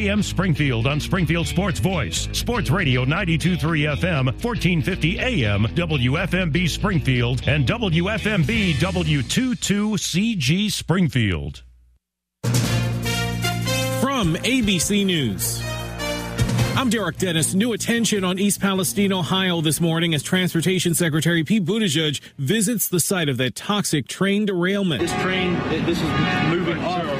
AM Springfield on Springfield Sports Voice, Sports Radio 923 FM, 1450 AM, WFMB Springfield, and WFMB W22CG Springfield. From ABC News. I'm Derek Dennis. New attention on East Palestine, Ohio this morning as Transportation Secretary Pete Buttigieg visits the site of that toxic train derailment. This train, this is moving off slower.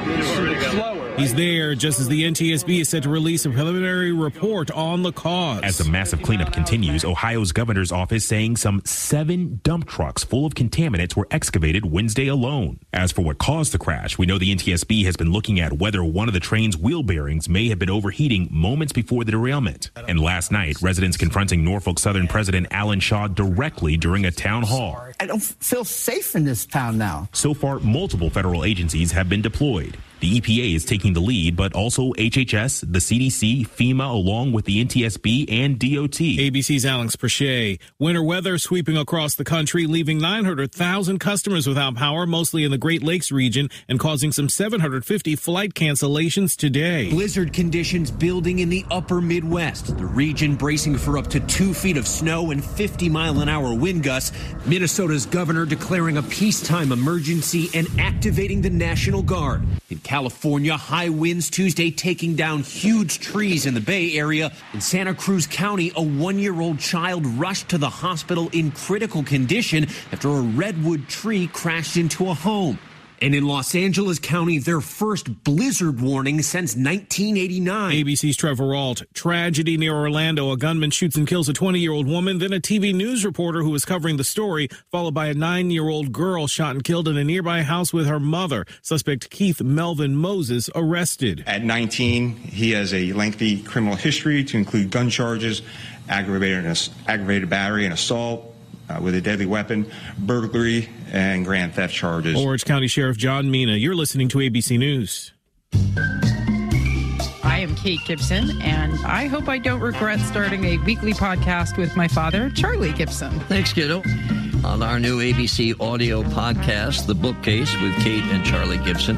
He's there just as the NTSB is set to release a preliminary report on the cause. As the massive cleanup continues, Ohio's governor's office saying some seven dump trucks full of contaminants were excavated Wednesday alone. As for what caused the crash, we know the NTSB has been looking at whether one of the train's wheel bearings may have been overheating moments before the derailment. And last night, residents confronting Norfolk Southern President Alan Shaw directly during a town hall. I don't feel safe in this town now. So far, multiple federal agencies have been deployed. The EPA is taking the lead, but also HHS, the CDC, FEMA, along with the NTSB and DOT. ABC's Alex Perche. Winter weather sweeping across the country, leaving 900,000 customers without power, mostly in the Great Lakes region, and causing some 750 flight cancellations today. Blizzard conditions building in the upper Midwest. The region bracing for up to two feet of snow and 50 mile an hour wind gusts. Minnesota's governor declaring a peacetime emergency and activating the National Guard. In California, high winds Tuesday taking down huge trees in the Bay Area. In Santa Cruz County, a one year old child rushed to the hospital in critical condition after a redwood tree crashed into a home. And in Los Angeles County, their first blizzard warning since 1989. ABC's Trevor Ault. Tragedy near Orlando. A gunman shoots and kills a 20 year old woman, then a TV news reporter who was covering the story, followed by a nine year old girl shot and killed in a nearby house with her mother. Suspect Keith Melvin Moses arrested. At 19, he has a lengthy criminal history to include gun charges, aggravated, aggravated battery and assault, uh, with a deadly weapon, burglary, and grand theft charges. Orange County Sheriff John Mina, you're listening to ABC News. I am Kate Gibson, and I hope I don't regret starting a weekly podcast with my father, Charlie Gibson. Thanks, kiddo. On our new ABC audio podcast, The Bookcase with Kate and Charlie Gibson,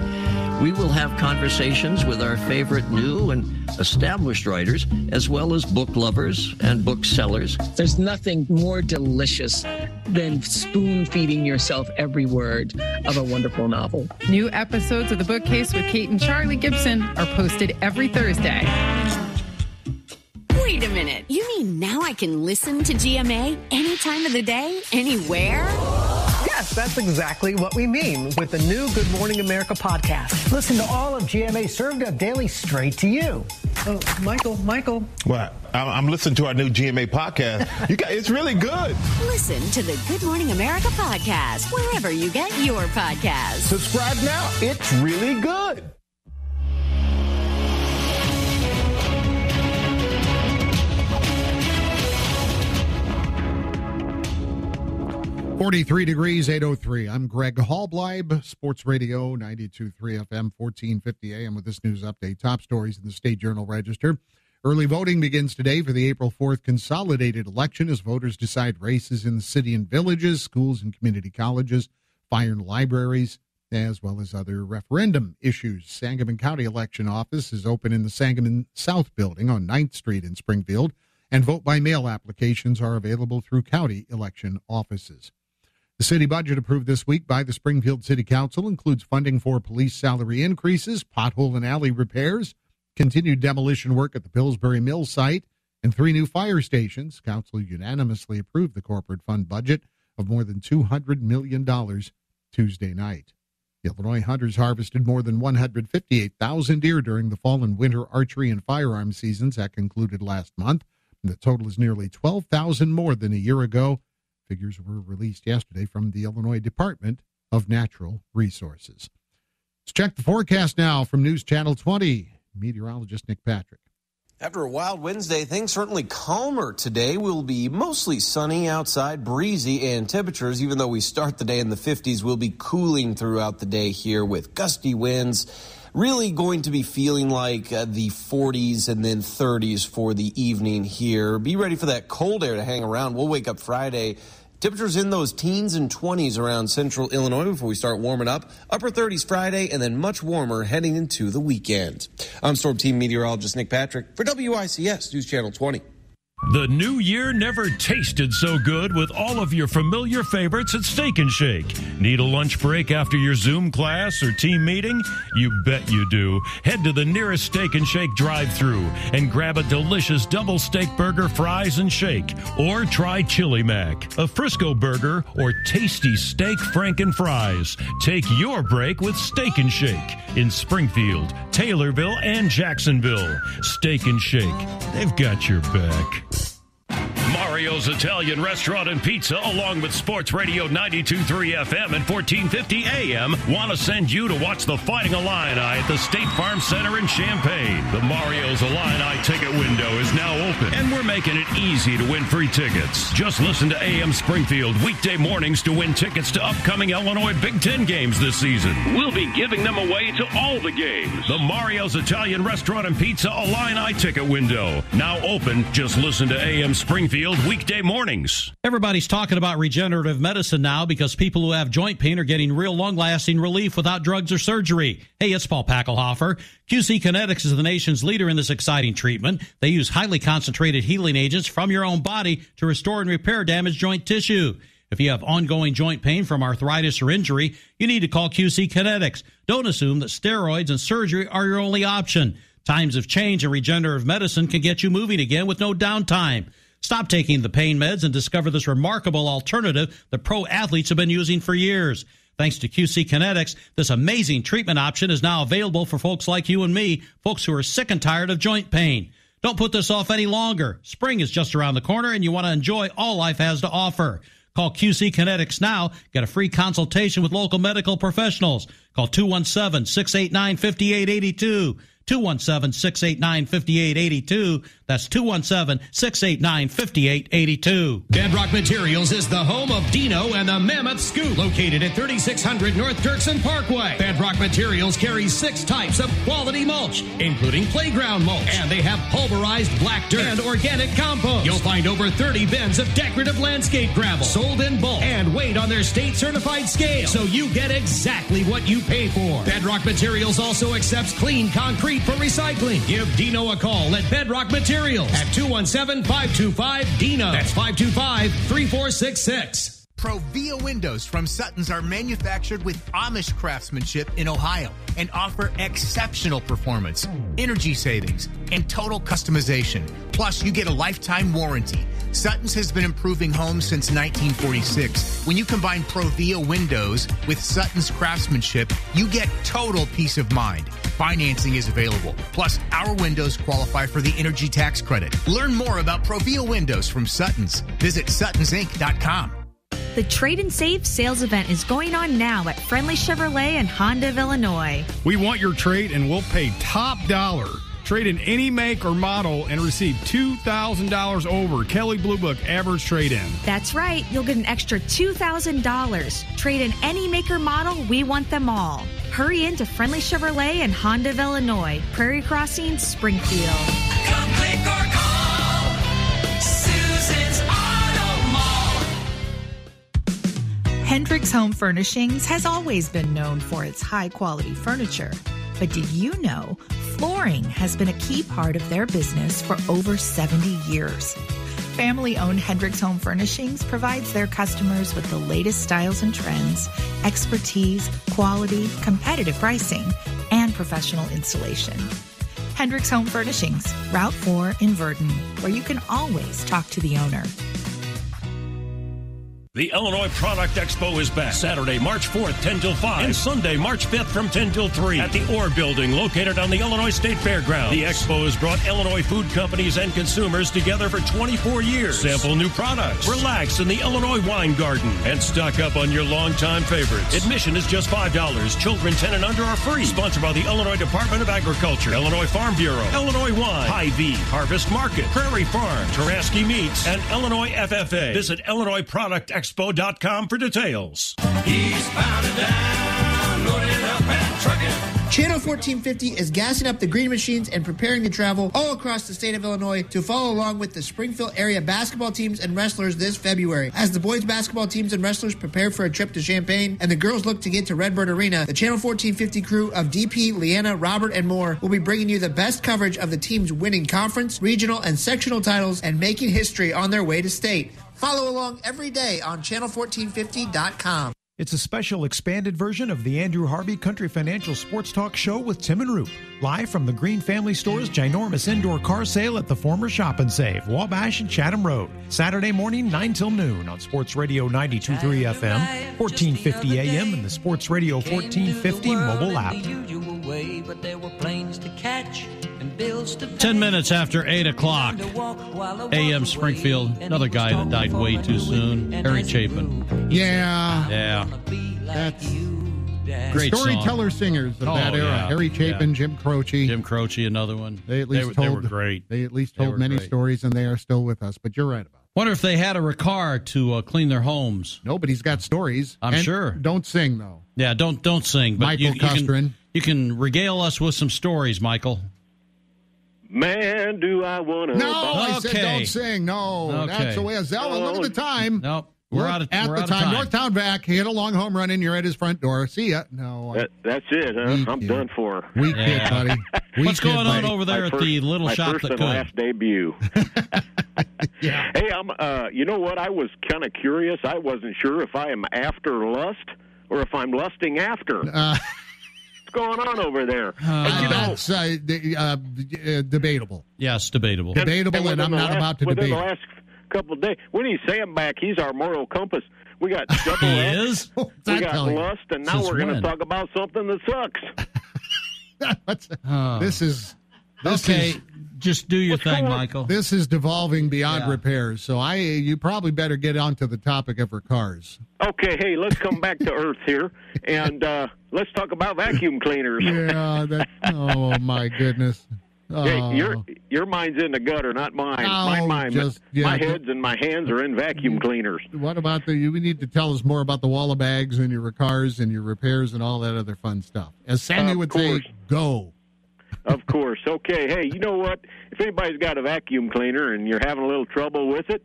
we will have conversations with our favorite new and established writers, as well as book lovers and booksellers. There's nothing more delicious than spoon feeding yourself every word of a wonderful novel. New episodes of The Bookcase with Kate and Charlie Gibson are posted every Thursday. Wait a minute. You mean now I can listen to GMA any time of the day, anywhere? Yes, that's exactly what we mean with the new Good Morning America podcast. Listen to all of GMA served up daily straight to you. Oh, Michael, Michael. What? I'm listening to our new GMA podcast. You got it's really good. Listen to the Good Morning America podcast wherever you get your podcast. Subscribe now. It's really good. 43 degrees, 803. I'm Greg Hallbleib, Sports Radio 92.3 FM, 1450 AM with this news update. Top stories in the State Journal Register. Early voting begins today for the April 4th consolidated election as voters decide races in the city and villages, schools and community colleges, fire and libraries, as well as other referendum issues. Sangamon County Election Office is open in the Sangamon South Building on 9th Street in Springfield, and vote by mail applications are available through county election offices. The city budget approved this week by the Springfield City Council includes funding for police salary increases, pothole and alley repairs, continued demolition work at the Pillsbury Mill site, and three new fire stations. Council unanimously approved the corporate fund budget of more than $200 million Tuesday night. The Illinois Hunters harvested more than 158,000 deer during the fall and winter archery and firearm seasons that concluded last month. The total is nearly 12,000 more than a year ago. Figures were released yesterday from the Illinois Department of Natural Resources. Let's check the forecast now from News Channel 20. Meteorologist Nick Patrick. After a wild Wednesday, things certainly calmer today. We'll be mostly sunny outside, breezy, and temperatures, even though we start the day in the 50s, will be cooling throughout the day here with gusty winds. Really going to be feeling like uh, the 40s and then 30s for the evening here. Be ready for that cold air to hang around. We'll wake up Friday Temperatures in those teens and 20s around central Illinois before we start warming up. Upper 30s Friday and then much warmer heading into the weekend. I'm Storm Team Meteorologist Nick Patrick for WICS News Channel 20. The new year never tasted so good with all of your familiar favorites at Steak and Shake. Need a lunch break after your Zoom class or team meeting? You bet you do. Head to the nearest Steak and Shake drive-through and grab a delicious double steak burger, fries, and shake. Or try Chili Mac, a Frisco burger, or tasty steak franken fries. Take your break with Steak and Shake in Springfield, Taylorville, and Jacksonville. Steak and Shake, they've got your back tomorrow. Mario's Italian Restaurant and Pizza, along with Sports Radio 92.3 FM and 1450 AM, want to send you to watch the Fighting Illini at the State Farm Center in Champaign. The Mario's Illini ticket window is now open, and we're making it easy to win free tickets. Just listen to AM Springfield weekday mornings to win tickets to upcoming Illinois Big Ten games this season. We'll be giving them away to all the games. The Mario's Italian Restaurant and Pizza Illini ticket window, now open. Just listen to AM Springfield weekday mornings. Everybody's talking about regenerative medicine now because people who have joint pain are getting real long lasting relief without drugs or surgery. Hey, it's Paul Packelhofer. QC Kinetics is the nation's leader in this exciting treatment. They use highly concentrated healing agents from your own body to restore and repair damaged joint tissue. If you have ongoing joint pain from arthritis or injury, you need to call QC Kinetics. Don't assume that steroids and surgery are your only option. Times have changed and regenerative medicine can get you moving again with no downtime. Stop taking the pain meds and discover this remarkable alternative that pro athletes have been using for years. Thanks to QC Kinetics, this amazing treatment option is now available for folks like you and me, folks who are sick and tired of joint pain. Don't put this off any longer. Spring is just around the corner and you want to enjoy all life has to offer. Call QC Kinetics now. Get a free consultation with local medical professionals. Call 217 689 5882. 217 689 5882. That's 217 689 5882. Bedrock Materials is the home of Dino and the Mammoth Scoop, located at 3600 North Dirksen Parkway. Bedrock Materials carries six types of quality mulch, including playground mulch, and they have pulverized black dirt and organic compost. You'll find over 30 bins of decorative landscape gravel sold in bulk and weighed on their state certified scale, so you get exactly what you pay for. Bedrock Materials also accepts clean concrete for recycling. Give Dino a call at Bedrock Materials at 217 525 Dino. That's 525 3466. Provia windows from Sutton's are manufactured with Amish craftsmanship in Ohio and offer exceptional performance, energy savings, and total customization. Plus, you get a lifetime warranty. Sutton's has been improving homes since 1946. When you combine Provia windows with Sutton's craftsmanship, you get total peace of mind. Financing is available. Plus, our windows qualify for the energy tax credit. Learn more about Provia windows from Sutton's. Visit suttonsinc.com. The Trade and Save sales event is going on now at Friendly Chevrolet and Honda of Illinois. We want your trade and we'll pay top dollar. Trade in any make or model and receive $2,000 over Kelley Blue Book average trade in. That's right. You'll get an extra $2,000. Trade in any make or model. We want them all. Hurry in to Friendly Chevrolet and Honda of Illinois, Prairie Crossing, Springfield. Come click or call Susan's Auto Mall. Hendricks Home Furnishings has always been known for its high quality furniture. But did you know flooring has been a key part of their business for over 70 years? Family owned Hendricks Home Furnishings provides their customers with the latest styles and trends, expertise, quality, competitive pricing, and professional installation. Hendricks Home Furnishings, Route 4 in Virden, where you can always talk to the owner. The Illinois Product Expo is back Saturday, March 4th, 10 till 5, and Sunday, March 5th from 10 till 3 at the Orr Building located on the Illinois State Fairgrounds. The expo has brought Illinois food companies and consumers together for 24 years. Sample new products, relax in the Illinois Wine Garden, and stock up on your longtime favorites. Admission is just $5. Children 10 and under are free. Sponsored by the Illinois Department of Agriculture, Illinois Farm Bureau, Illinois Wine, Hy-Vee, Harvest Market, Prairie Farm, Taraski Meats, and Illinois FFA. Visit IllinoisProductExpo.com for details. Eastbound and down, loaded up and trucking. Channel 1450 is gassing up the green machines and preparing to travel all across the state of Illinois to follow along with the Springfield area basketball teams and wrestlers this February. As the boys basketball teams and wrestlers prepare for a trip to Champaign and the girls look to get to Redbird Arena, the Channel 1450 crew of DP, Leanna, Robert, and more will be bringing you the best coverage of the teams winning conference, regional, and sectional titles and making history on their way to state. Follow along every day on channel1450.com. It's a special expanded version of the Andrew Harvey Country Financial Sports Talk Show with Tim and Roop. Live from the Green Family Store's ginormous indoor car sale at the former Shop and Save, Wabash and Chatham Road. Saturday morning, 9 till noon on Sports Radio 92.3 FM, 1450 AM, and the Sports Radio 1450 mobile app. Way, but there were planes to catch and bills to 10 minutes after 8 o'clock, AM Springfield. Another guy that died way too soon, Harry Chapin. Yeah. Yeah. That's Great song. storyteller singers of Oh, that era. yeah. Harry Chapin, Yeah. Jim Croce. Jim Croce, another one. They at least were, told they were great. They at least told many great. stories, and they are still with us. But you're right about. It. Wonder if they had a Riccar to uh, clean their homes. Nobody's got stories. I'm And sure. Don't sing though. Yeah, don't don't sing. But you, Michael you can, you can regale us with some stories, Michael. Man, do I want to. No, I said don't sing. No, Okay. that's the way. Zella, look at the time. Nope. We're Look out of at we're the out time. of time. Northtown back. He hit a long home run in. You're at his front door. See ya. No, I- That, that's it, huh? I'm kid. done for. weak kid, buddy. Weak What's kid, going on over there My at first- the little my shop first that and could? last debut. yeah. Hey, I'm. Uh, you know what? I was kind of curious. I wasn't sure if I am after lust or if I'm lusting after. Uh, What's going on over there? and you know, that's uh, the- uh, uh, debatable. Yes, debatable. Debatable, and, within I'm not last- about to debate. within the last couple of days, when he's Sam back, he's our moral compass. We got double He X, is? we got lust, and now Since we're going to talk about something that sucks. What's- this is this okay, is just do your What's thing, Michael. this is devolving beyond Yeah. repairs. So I, you probably better get onto the topic of her cars. Okay, hey, let's come back to Earth here, and uh, let's talk about vacuum cleaners. Yeah. That, oh my goodness. Oh. Hey, your your mind's in the gutter, not mine. No, my mind, just- yeah, my heads and my hands are in vacuum cleaners. What about the? You need to tell us more about the wall of bags and your cars and your repairs and all that other fun stuff. As Sammy Of would course. say, go. Of course. Okay. Hey, you know what? If anybody's got a vacuum cleaner and you're having a little trouble with it,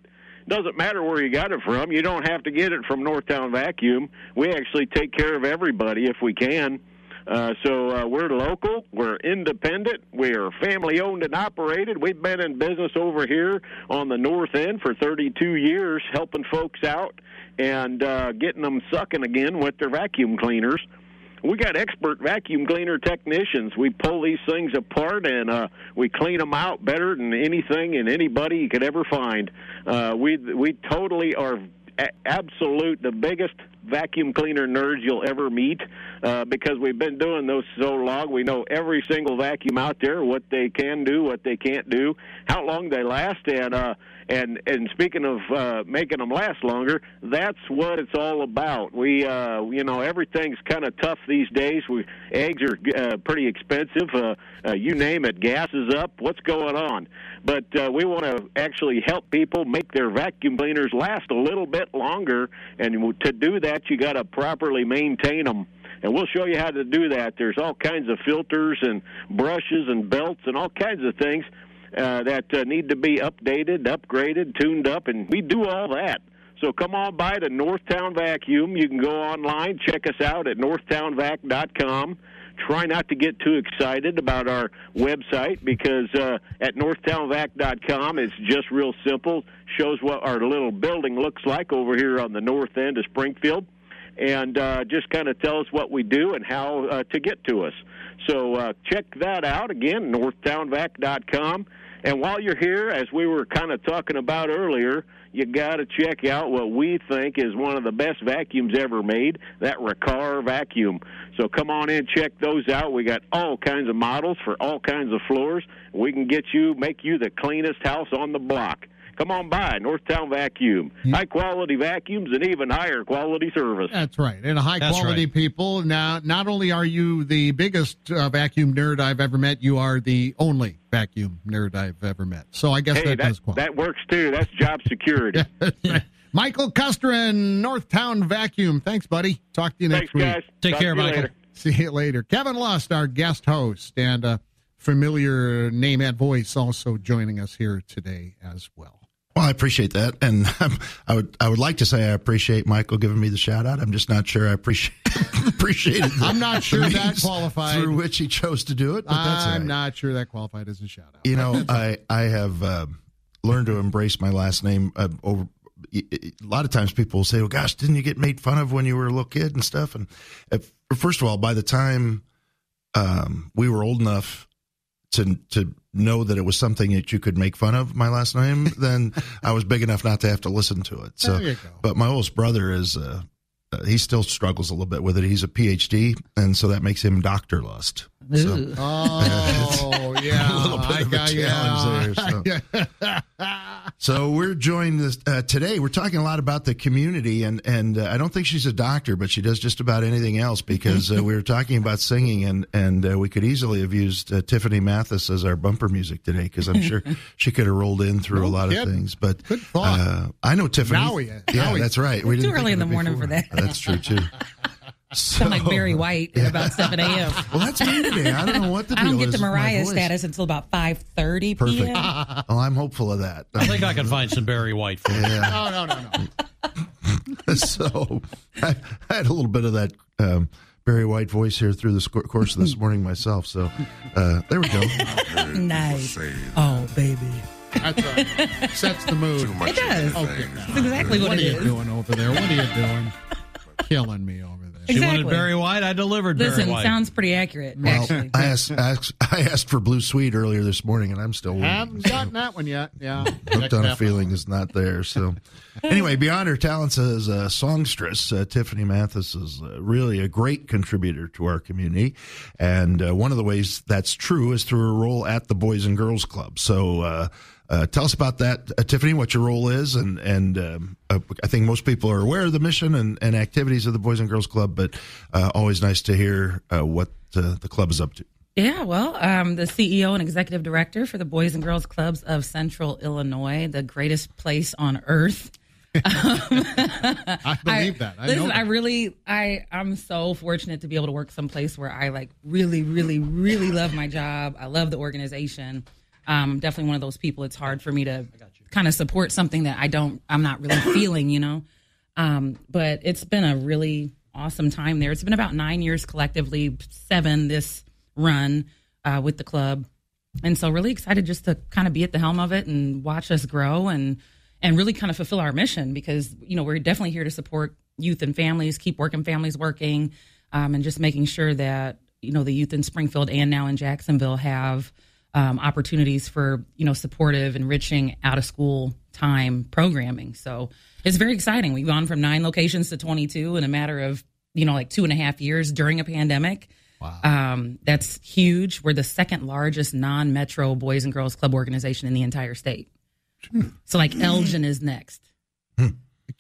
doesn't matter where you got it from. You don't have to get it from Northtown Vacuum. We actually take care of everybody if we can. Uh, so uh, we're local, we're independent, we're family owned and operated. We've been in business over here on the north end for 32 years, helping folks out and uh, getting them sucking again with their vacuum cleaners we got expert vacuum cleaner technicians. We pull these things apart and uh, we clean them out better than anything and anybody you could ever find. Uh, we we totally are absolute the biggest vacuum cleaner nerds you'll ever meet uh, because we've been doing those so long. We know every single vacuum out there, what they can do, what they can't do, how long they last, and uh, and and speaking of uh, making them last longer, that's what it's all about. We uh, you know everything's kind of tough these days. We eggs are uh, pretty expensive. Uh, uh, you name it, gas is up. What's going on? But uh, we want to actually help people make their vacuum cleaners last a little bit longer, and to do that, you got to properly maintain them and we'll show you how to do that. There's all kinds of filters and brushes and belts and all kinds of things uh, that uh, need to be updated, upgraded, tuned up, and we do all that. So come on by to Northtown Vacuum. You can go online, check us out at northtownvac.com. Try not to get too excited about our website because uh, at northtownvac.com it's just real simple. Shows what our little building looks like over here on the north end of Springfield and uh, just kind of tell us what we do and how uh, to get to us. So uh, check that out again, northtownvac.com. And while you're here, as we were kind of talking about earlier, you got to check out what we think is one of the best vacuums ever made, that Riccar vacuum. So come on in, check those out. We got all kinds of models for all kinds of floors. We can get you, make you the cleanest house on the block. Come on by, Northtown Vacuum. High quality vacuums and even higher quality service. That's right. And a high That's quality right. people. Now, not only are you the biggest uh, vacuum nerd I've ever met, you are the only vacuum nerd I've ever met. So I guess hey, that, that, does qualify. that works too. That's job security. Michael Custrin, Northtown Vacuum. Thanks, buddy. Talk to you next Thanks, week. guys. Take Talk care, to Michael. later. See you later. Kevin Lust, our guest host, and a familiar name and voice, also joining us here today as well. Well, I appreciate that, and I would I would like to say I appreciate Michael giving me the shout out. I'm just not sure I appreciate appreciated. I'm not sure that qualified. through which he chose to do it, but that's I'm right. not sure that qualified as a shout out. You know, I I have uh, learned to embrace my last name uh, over. A lot of times people will say, "Well, gosh, didn't you get made fun of when you were a little kid and stuff?" And uh, first of all, by the time um, we were old enough to to know that it was something that you could make fun of, my last name, then I was big enough not to have to listen to it. So, There you go. but my oldest brother is. Uh, uh, he still struggles a little bit with it. He's a PhD, and so that makes him Doctor Lust. So, Oh, yeah. a little bit I of a got- challenge yeah. there. So. So we're joined this, uh, today. We're talking a lot about the community, and and uh, I don't think she's a doctor, but she does just about anything else because uh, we were talking about singing, and and uh, we could easily have used uh, Tiffany Mathis as our bumper music today because I'm sure she could have rolled in through No a lot kidding. of things. But Good thought. uh, I know Tiffany. Now we- yeah, now we- that's right. We Too didn't think early in the it morning for that. That's true too. Sound like Barry White at about 7 a.m. Well, that's me today. I don't know what the I don't get is to Mariah status until about 5.30 Perfect. p.m. well, I'm hopeful of that. I think I can find some Barry White for you. No, no, no, no. so I, I had a little bit of that um, Barry White voice here through the sco- course of this morning myself. So uh, there we go. nice. Oh, baby. That's right. Sets the mood. It does. Okay. That's exactly what what it are you doing over there? What are you doing? Killing me over there. She wanted Exactly. Barry White. I delivered Listen, Barry White. sounds pretty accurate, Well, actually. I asked, I asked I asked for Blue Swede earlier this morning, and I'm still waiting. Haven't gotten that one yet. Yeah. Hooked on a feeling is not there. So, anyway, beyond her talents as a songstress, uh, Tiffany Mathis is uh, really a great contributor to our community, and uh, one of the ways that's true is through her role at the Boys and Girls Club. So. Uh, tell us about that, uh, Tiffany. What your role is, and and um, uh, I think most people are aware of the mission and, and activities of the Boys and Girls Club, but uh, always nice to hear uh, what uh, the club is up to. Yeah, well, I'm the CEO and executive director for the Boys and Girls Clubs of Central Illinois, the greatest place on earth. I believe that. I listen, know I really, I, I'm so fortunate to be able to work someplace where I like really, really, really love my job. I love the organization. Um, definitely one of those people. It's hard for me to kind of support something that I don't, I'm not really feeling, you know. Um, but it's been a really awesome time there. It's been about nine years collectively, seven this run uh, with the club, and so really excited just to kind of be at the helm of it and watch us grow and and really kind of fulfill our mission because you know we're definitely here to support youth and families, keep working families working, um, and just making sure that you know the youth in Springfield and now in Jacksonville have um, opportunities for you know supportive, enriching out of school time programming. So it's very exciting. We've gone from nine locations to 22 in a matter of you know like two and a half years during a pandemic. Wow. Um, that's huge. We're the second largest non-metro boys and girls club organization in the entire state. So like Elgin is next. I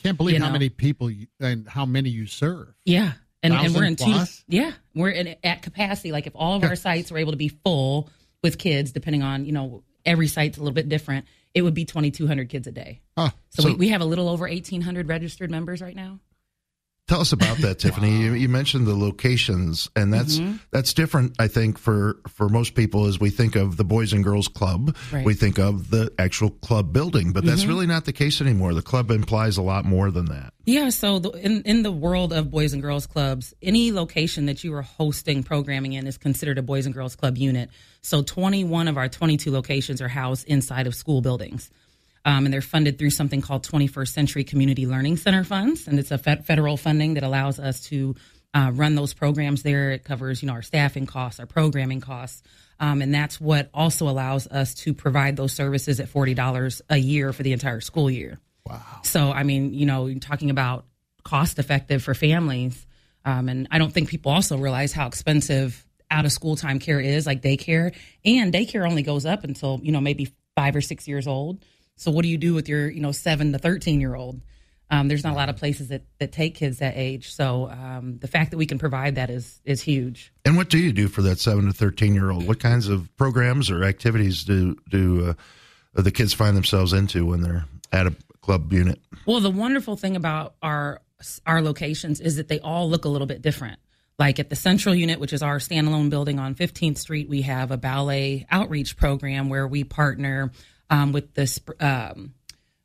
can't believe You how know. many people you, and how many you serve. Yeah. And, and we're in Thousand two. plus? Yeah. We're in, at capacity. Like if all of our sites were able to be full with kids, depending on, you know, every site's a little bit different, it would be 2,200 kids a day. Huh. So, So- we, we have a little over 1,800 registered members right now. Tell us about that, Tiffany. You, you mentioned the locations, and that's Mhm. that's different. I think for for most people, as we think of the Boys and Girls Club, Right. we think of the actual club building, but that's Mhm. really not the case anymore. The club implies a lot more than that. Yeah, so the, in in the world of boys and girls clubs, any location that you are hosting programming in is considered a boys and girls club unit. So 21 of our 22 locations are housed inside of school buildings. Um, and they're funded through something called 21st Century Community Learning Center funds, and it's a fe- federal funding that allows us to uh, run those programs there. It covers, you know, our staffing costs, our programming costs. Um, and that's what also allows us to provide those services at $40 a year for the entire school year. Wow. So, I mean, you know, talking about cost effective for families. Um, and I don't think people also realize how expensive out of school time care is, like daycare. And daycare only goes up until, you know, maybe five or six years old. So, what do you do with your, you know, seven to 13 year old? Um, there's not a lot of places that, that take kids that age. So um, the fact that we can provide that is is huge. And what do you do for that seven to thirteen year old? What kinds of programs or activities do do uh, the kids find themselves into when they're at a club unit? Well, the wonderful thing about our our locations is that they all look a little bit different. Like at the central unit, which is our standalone building on 15th Street, we have a ballet outreach program where we partner um, with this um,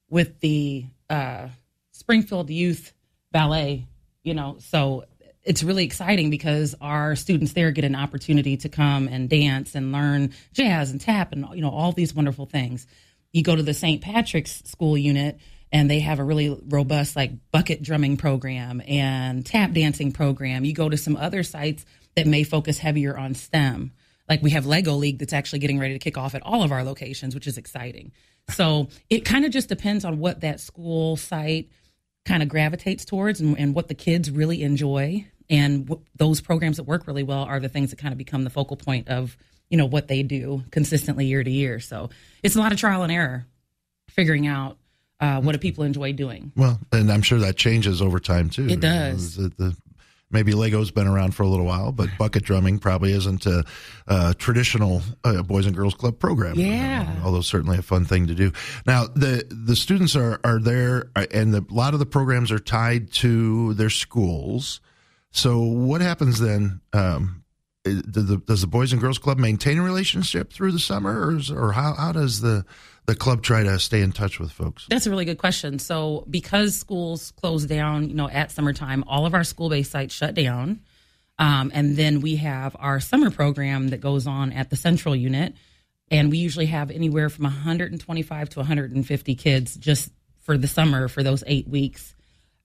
with the uh, Springfield Youth Ballet, you know, so it's really exciting because our students there get an opportunity to come and dance and learn jazz and tap and you know all these wonderful things. You go to the St. Patrick's School unit and they have a really robust like bucket drumming program and tap dancing program. You go to some other sites that may focus heavier on STEM. Like we have Lego League that's actually getting ready to kick off at all of our locations, which is exciting. So it kind of just depends on what that school site kind of gravitates towards and, and what the kids really enjoy. And w- those programs that work really well are the things that kind of become the focal point of you know what they do consistently year to year. So it's a lot of trial and error, figuring out uh, what do people enjoy doing. Well, and I'm sure that changes over time too. It does. The, the, maybe Lego's been around for a little while, but bucket drumming probably isn't a, a traditional uh, boys and girls club program. Yeah. Although certainly a fun thing to do. Now the the students are are there, uh, and the, a lot of the programs are tied to their schools. So what happens then? Um, the, does the Boys and Girls Club maintain a relationship through the summer, or, or how, how does the the club try to stay in touch with folks? That's a really good question. So because schools close down, you know, at summertime, all of our school based sites shut down, um, and then we have our summer program that goes on at the central unit, and we usually have anywhere from 125 to 150 kids just for the summer for those eight weeks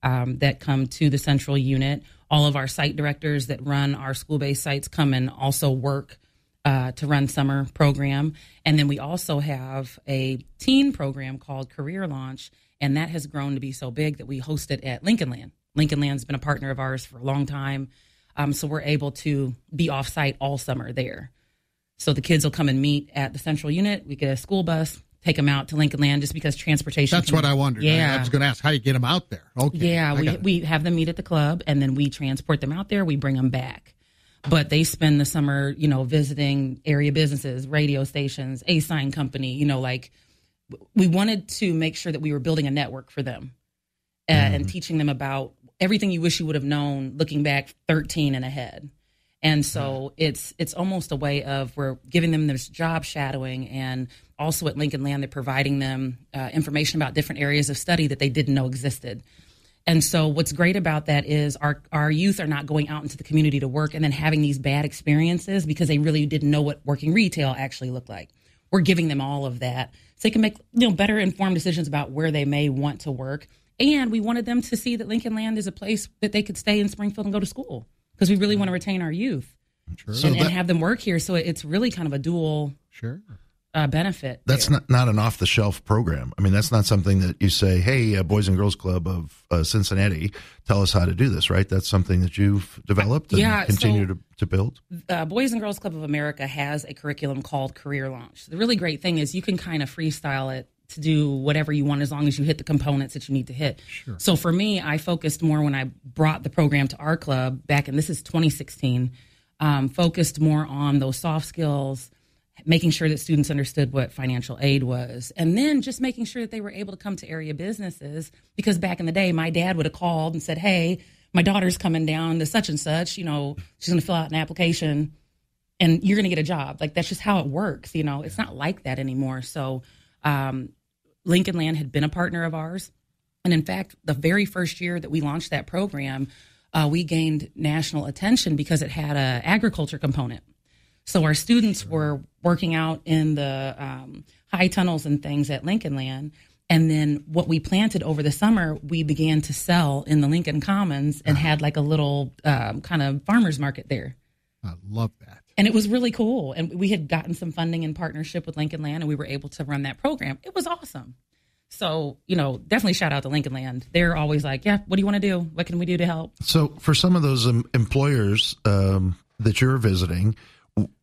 um, that come to the central unit. All of our site directors that run our school based sites come and also work uh, to run summer program. And then we also have a teen program called Career Launch, and that has grown to be so big that we host it at Lincoln Land. Lincoln Land's been a partner of ours for a long time. Um, so we're able to be off site all summer there. So the kids will come and meet at the central unit. We get a school bus, take them out to Lincoln Land just because transportation. That's can- what I wondered. Yeah. I, I was going to ask how you get them out there. Okay. Yeah, I we, we have them meet at the club and then we transport them out there. We bring them back. But they spend the summer, you know, visiting area businesses, radio stations, A sign company, you know, like we wanted to make sure that we were building a network for them uh, and teaching them about everything you wish you would have known looking back 13 and ahead. And so it's it's almost a way of we're giving them this job shadowing, and also at Lincoln Land they're providing them uh, information about different areas of study that they didn't know existed. And so what's great about that is our our youth are not going out into the community to work and then having these bad experiences because they really didn't know what working retail actually looked like. We're giving them all of that so they can make you know better informed decisions about where they may want to work. And we wanted them to see that Lincoln Land is a place that they could stay in Springfield and go to school because we really want to retain our youth Sure. So and, and have them work here. So it's really kind of a dual sure uh, benefit. That's not, not an off the shelf program. I mean, that's not something that you say, hey, uh, Boys and Girls Club of uh, Cincinnati, tell us how to do this, right? That's something that you've developed and Yeah, continue so- to, to build. uh, Boys and Girls Club of America has a curriculum called Career Launch. The really great thing is you can kind of freestyle it to do whatever you want as long as you hit the components that you need to hit. Sure. So for me, I focused more when I brought the program to our club back in this is 2016. Um, focused more on those soft skills, making sure that students understood what financial aid was, and then just making sure that they were able to come to area businesses. Because back in the day, my dad would have called and said, "Hey, my daughter's coming down to such and such. You know, she's going to fill out an application." and you're going to get a job. Like that's just how it works. You know, it's not like that anymore. So, um, Lincoln Land had been a partner of ours, and in fact, the very first year that we launched that program, uh, we gained national attention because it had a agriculture component. So our students were working out in the um, high tunnels and things at Lincoln Land, And then what we planted over the summer, we began to sell in the Lincoln Commons and had like a little um, kind of farmers market there. I love that. And it was really cool. And we had gotten some funding in partnership with Lincoln Land, and we were able to run that program. It was awesome. So, you know, definitely shout out to Lincoln Land. They're always like, yeah, what do you want to do? What can we do to help? So, for some of those um, employers um, that you're visiting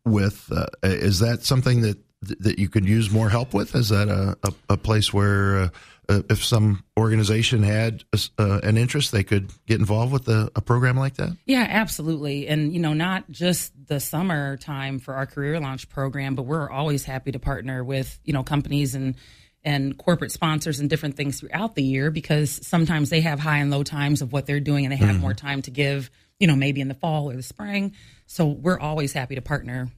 with, uh, is that something that that you could use more help with? Is that a, a, a place where, uh, uh, if some organization had uh, an interest, they could get involved with a, a, program like that? Yeah, absolutely. And, you know, not just the summer time for our career launch program, but we're always happy to partner with, you know, companies and and corporate sponsors and different things throughout the year because sometimes they have high and low times of what they're doing and they have mm-hmm. more time to give, you know, maybe in the fall or the spring. So we're always happy to partner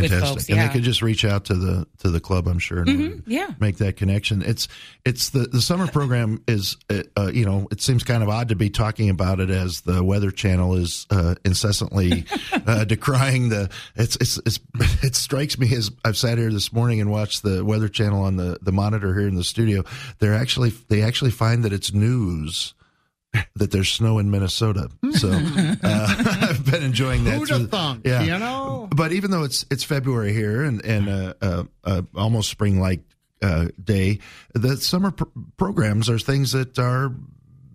Fantastic, folks, and they could just reach out to the to the club. I'm sure, mm-hmm, yeah, make that connection. It's it's the the summer program is uh, uh, you know it seems kind of odd to be talking about it as the Weather Channel is uh, incessantly uh, decrying the. It's, it's it's it strikes me as I've sat here this morning and watched the Weather Channel on the the monitor here in the studio. They're actually they actually find that it's news that there's snow in Minnesota. So uh, I've been enjoying that. Who'd have thunk, yeah. you know? But even though it's it's February here and and uh, uh, uh almost spring like uh, day, the summer pr- programs are things that are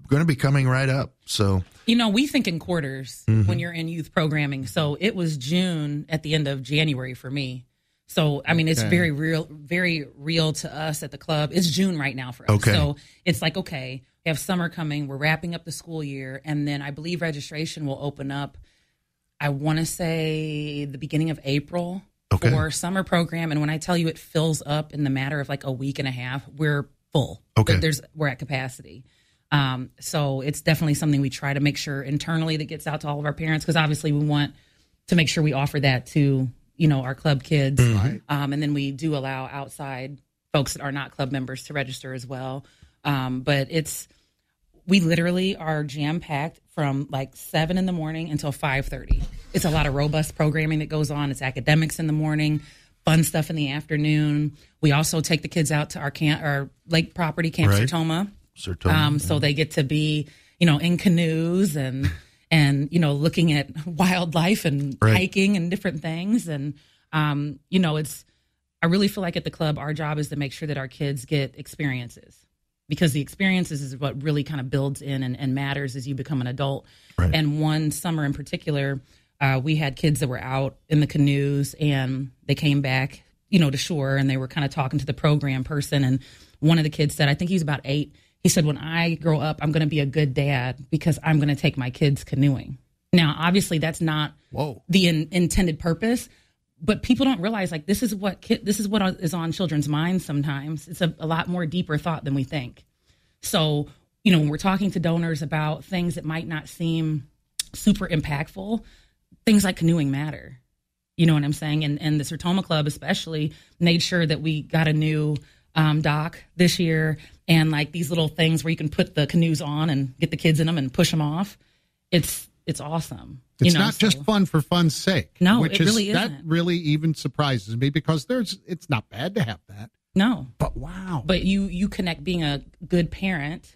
going to be coming right up. So you know, we think in quarters mm-hmm. when you're in youth programming. So it was June at the end of January for me. So I mean, it's okay. very real, very real to us at the club. It's June right now for us. Okay. So it's like okay we have summer coming. We're wrapping up the school year, and then I believe registration will open up. I want to say the beginning of April okay. for summer program. And when I tell you it fills up in the matter of like a week and a half, we're full. Okay, there's we're at capacity. Um, so it's definitely something we try to make sure internally that gets out to all of our parents because obviously we want to make sure we offer that to you know our club kids, mm-hmm. um, and then we do allow outside folks that are not club members to register as well. Um, but it's we literally are jam packed from like seven in the morning until five thirty. It's a lot of robust programming that goes on. It's academics in the morning, fun stuff in the afternoon. We also take the kids out to our camp, our lake property, Camp right. Sertoma. Sertoma, um, yeah. so they get to be, you know, in canoes and and you know looking at wildlife and right. hiking and different things. And um, you know, it's I really feel like at the club, our job is to make sure that our kids get experiences because the experiences is what really kind of builds in and, and matters as you become an adult. Right. And one summer in particular, uh, we had kids that were out in the canoes and they came back, you know, to shore and they were kind of talking to the program person. And one of the kids said, I think he's about eight. He said, When I grow up, I'm going to be a good dad because I'm going to take my kids canoeing. Now, obviously, that's not Whoa. the in, intended purpose, but people don't realize like this is what ki- this is what is on children's minds sometimes. It's a, a, lot more deeper thought than we think. So you know when we're talking to donors about things that might not seem super impactful things like canoeing matter. You know what i'm saying? And and the sertoma club especially made sure that we got a new um, dock this year and like these little things where you can put the canoes on and get the kids in them and push them off. It's it's awesome it's you know, not so. just fun for fun's sake. No, which it is, really isn't. That really even surprises me because there's it's not bad to have that. No, but wow. But you you connect being a good parent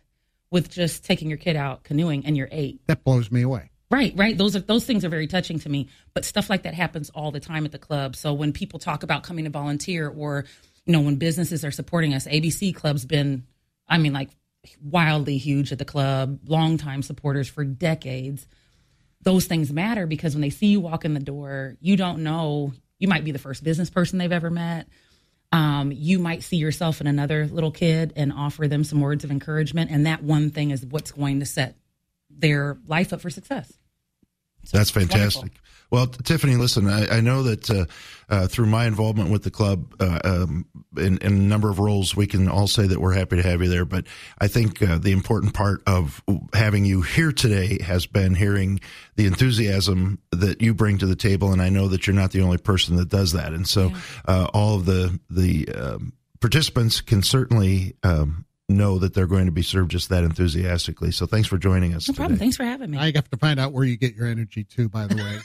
with just taking your kid out canoeing and you're eight. That blows me away. Right, right. Those are those things are very touching to me. But stuff like that happens all the time at the club. So when people talk about coming to volunteer, or you know when businesses are supporting us, ABC Club's been, I mean, like wildly huge at the club, longtime supporters for decades those things matter because when they see you walk in the door, you don't know, you might be the first business person they've ever met. Um, you might see yourself in another little kid and offer them some words of encouragement. And that one thing is what's going to set their life up for success. So That's fantastic. Wonderful. Well, Tiffany, listen, I, I know that uh, uh, through my involvement with the club uh, um, in, in, a number of roles, we can all say that we're happy to have you there. But I think uh, the important part of having you here today has been hearing the enthusiasm that you bring to the table. And I know that you're not the only person that does that. And so Yeah. uh, all of the, the um, participants can certainly um, know that they're going to be served just that enthusiastically. So thanks for joining us. No problem. Thanks for having me. I have to find out where you get your energy too. By the way,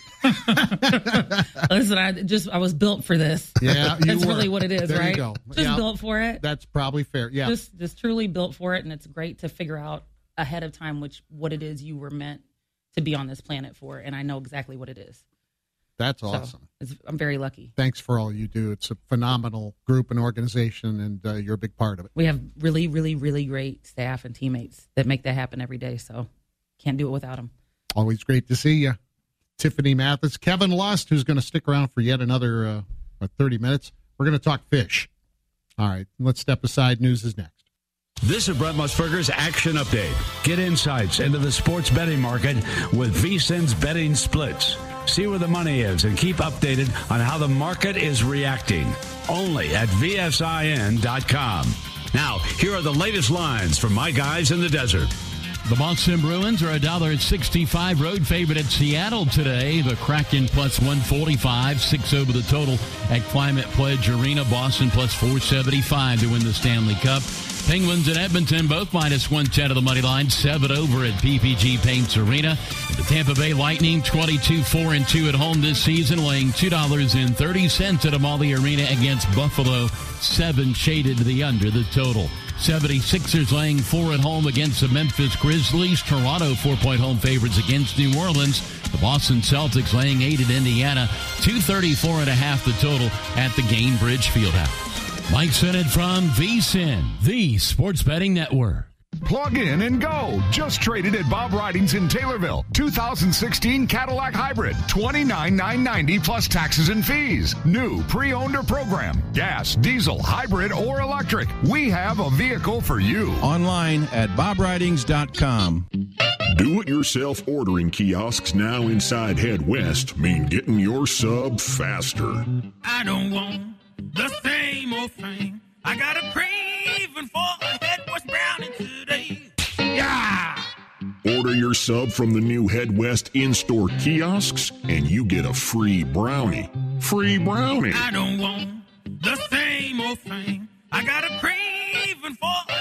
listen, I just I was built for this. Yeah, that's were. really what it is, there right? You go. Just yeah, built for it. That's probably fair. Yeah, just just truly built for it, and it's great to figure out ahead of time which what it is you were meant to be on this planet for, and I know exactly what it is. That's So, awesome. it's, I'm very lucky. Thanks for all you do. It's a phenomenal group and organization, and uh, you're a big part of it. We have really, really, really great staff and teammates that make that happen every day. So can't do it without them. Always great to see you. Tiffany Mathis, Kevin Lust, who's going to stick around for yet another uh, 30 minutes. We're going to talk fish. All right, let's step aside. News is next. This is Brent Musburger's Action Update. Get insights into the sports betting market with VSIN's betting splits. See where the money is and keep updated on how the market is reacting. Only at VSIN.com. Now, here are the latest lines from my guys in the desert. The Boston Bruins are a dollar sixty-five road favorite at Seattle today. The Kraken plus one forty-five, six over the total at Climate Pledge Arena. Boston plus four seventy-five to win the Stanley Cup. Penguins and Edmonton both minus one ten of the money line, seven over at PPG Paints Arena. The Tampa Bay Lightning twenty-two four and two at home this season, thirty cents at Amalie Arena against Buffalo. Seven shaded to the under the total. 76ers laying four at home against the Memphis Grizzlies. Toronto four point home favorites against New Orleans. The Boston Celtics laying eight at Indiana. 234 and a half the total at the Gainbridge Fieldhouse. Mike Sennett from VSIN, the Sports Betting Network. Plug in and go. Just traded at Bob Ridings in Taylorville. 2016 Cadillac Hybrid. 29990 plus taxes and fees. New, pre-owned or program. Gas, diesel, hybrid, or electric. We have a vehicle for you. Online at bobridings.com. Do it yourself ordering kiosks now inside Head West mean getting your sub faster. I don't want the same old thing. I got a craving for a head West brownie today. Yeah! Order your sub from the new Head West in store kiosks, and you get a free brownie. Free brownie. I don't want the same old thing. I got a craving for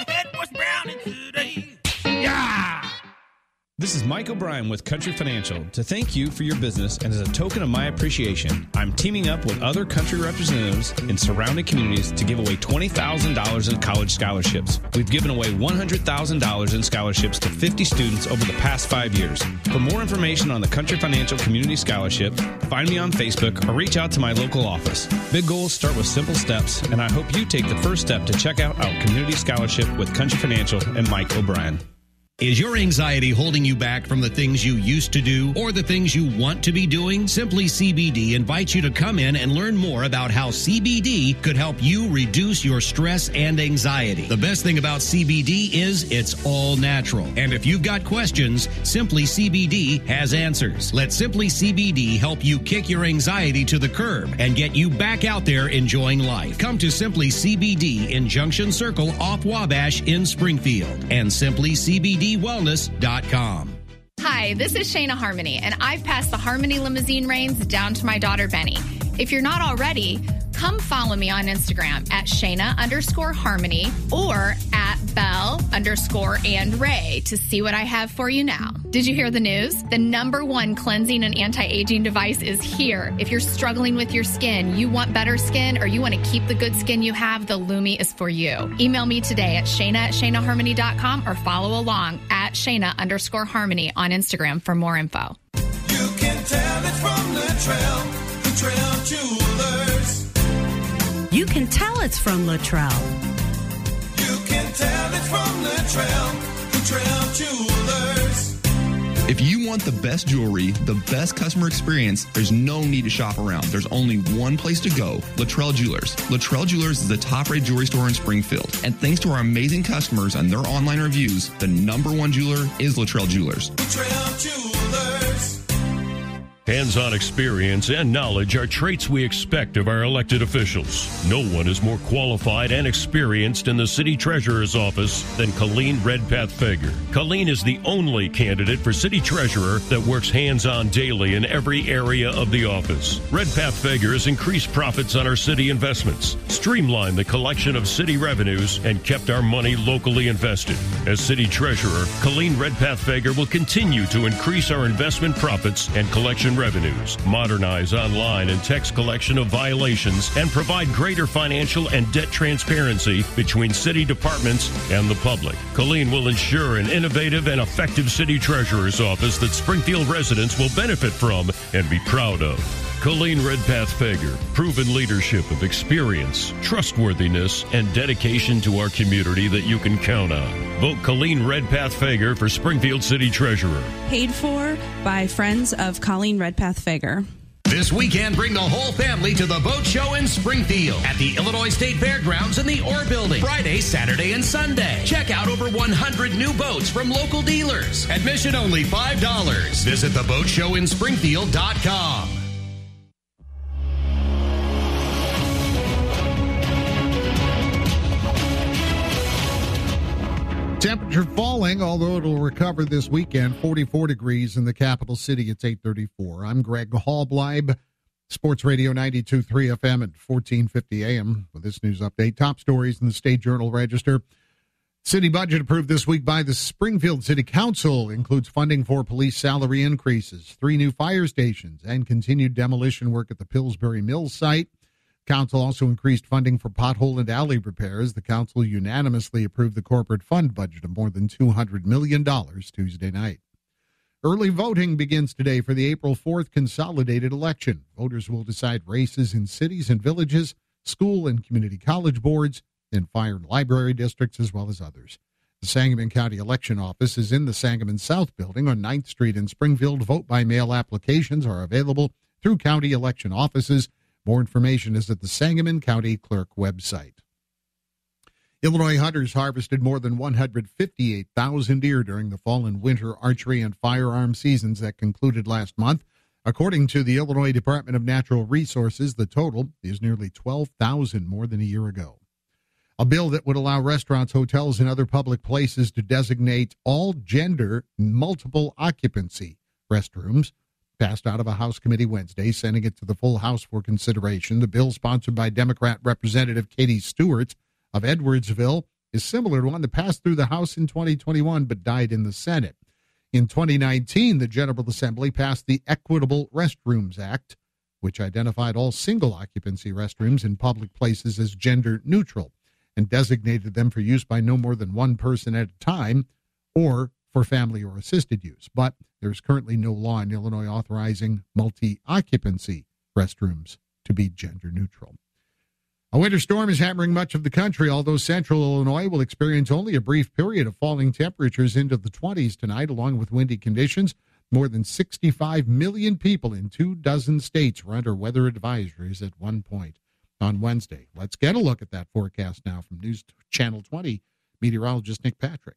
This is Mike O'Brien with Country Financial. To thank you for your business and as a token of my appreciation, I'm teaming up with other country representatives in surrounding communities to give away $20,000 in college scholarships. We've given away $100,000 in scholarships to 50 students over the past five years. For more information on the Country Financial Community Scholarship, find me on Facebook or reach out to my local office. Big goals start with simple steps, and I hope you take the first step to check out our community scholarship with Country Financial and Mike O'Brien. Is your anxiety holding you back from the things you used to do or the things you want to be doing? Simply CBD invites you to come in and learn more about how CBD could help you reduce your stress and anxiety. The best thing about CBD is it's all natural. And if you've got questions, Simply CBD has answers. Let Simply CBD help you kick your anxiety to the curb and get you back out there enjoying life. Come to Simply CBD in Junction Circle off Wabash in Springfield and Hi, this is Shayna Harmony, and I've passed the Harmony limousine reins down to my daughter Benny. If you're not already, come follow me on Instagram at Shayna underscore Harmony or at Bell underscore and Ray to see what I have for you now. Did you hear the news? The number one cleansing and anti aging device is here. If you're struggling with your skin, you want better skin, or you want to keep the good skin you have, the Lumi is for you. Email me today at Shayna at ShaynaHarmony.com or follow along at Shayna underscore Harmony on Instagram for more info. You can tell it from the trail, the trail jewelers. You can tell it's from Latrell. You can tell it from the trail, the trail jewelers. If you want the best jewelry, the best customer experience, there's no need to shop around. There's only one place to go Latrell Jewelers. Latrell Jewelers is the top rated jewelry store in Springfield. And thanks to our amazing customers and their online reviews, the number one jeweler is Latrell Jewelers. Trail jewelers. Hands on experience and knowledge are traits we expect of our elected officials. No one is more qualified and experienced in the city treasurer's office than Colleen Redpath Fager. Colleen is the only candidate for city treasurer that works hands on daily in every area of the office. Redpath Fager has increased profits on our city investments, streamlined the collection of city revenues, and kept our money locally invested. As city treasurer, Colleen Redpath Fager will continue to increase our investment profits and collection revenues, modernize online and text collection of violations, and provide greater financial and debt transparency between city departments and the public. Colleen will ensure an innovative and effective city treasurer's office that Springfield residents will benefit from and be proud of. Colleen Redpath Fager, proven leadership of experience, trustworthiness, and dedication to our community that you can count on. Vote Colleen Redpath Fager for Springfield City Treasurer. Paid for by friends of Colleen Redpath Fager. This weekend, bring the whole family to the boat show in Springfield at the Illinois State Fairgrounds in the Orr Building. Friday, Saturday, and Sunday. Check out over 100 new boats from local dealers. Admission only $5. Visit theboatshowinspringfield.com. Falling, although it'll recover this weekend. 44 degrees in the capital city. It's 834. I'm Greg Hallbleib, Sports Radio 92.3 FM at 1450 AM with this news update. Top stories in the State Journal Register. City budget approved this week by the Springfield City Council includes funding for police salary increases, three new fire stations, and continued demolition work at the Pillsbury Mills site. Council also increased funding for pothole and alley repairs. The council unanimously approved the corporate fund budget of more than $200 million Tuesday night. Early voting begins today for the April 4th consolidated election. Voters will decide races in cities and villages, school and community college boards, and fire and library districts, as well as others. The Sangamon County Election Office is in the Sangamon South Building on 9th Street in Springfield. Vote by mail applications are available through county election offices. More information is at the Sangamon County Clerk website. Illinois hunters harvested more than 158,000 deer during the fall and winter archery and firearm seasons that concluded last month. According to the Illinois Department of Natural Resources, the total is nearly 12,000 more than a year ago. A bill that would allow restaurants, hotels, and other public places to designate all gender multiple occupancy restrooms passed out of a House committee Wednesday, sending it to the full House for consideration. The bill, sponsored by Democrat Representative Katie Stuart of Edwardsville, is similar to one that passed through the House in 2021 but died in the Senate. In 2019, the General Assembly passed the Equitable Restrooms Act, which identified all single occupancy restrooms in public places as gender neutral and designated them for use by no more than one person at a time or for family or assisted use. But there's currently no law in Illinois authorizing multi occupancy restrooms to be gender neutral. A winter storm is hammering much of the country, although central Illinois will experience only a brief period of falling temperatures into the 20s tonight, along with windy conditions. More than 65 million people in two dozen states were under weather advisories at one point on Wednesday. Let's get a look at that forecast now from News Channel 20 meteorologist Nick Patrick.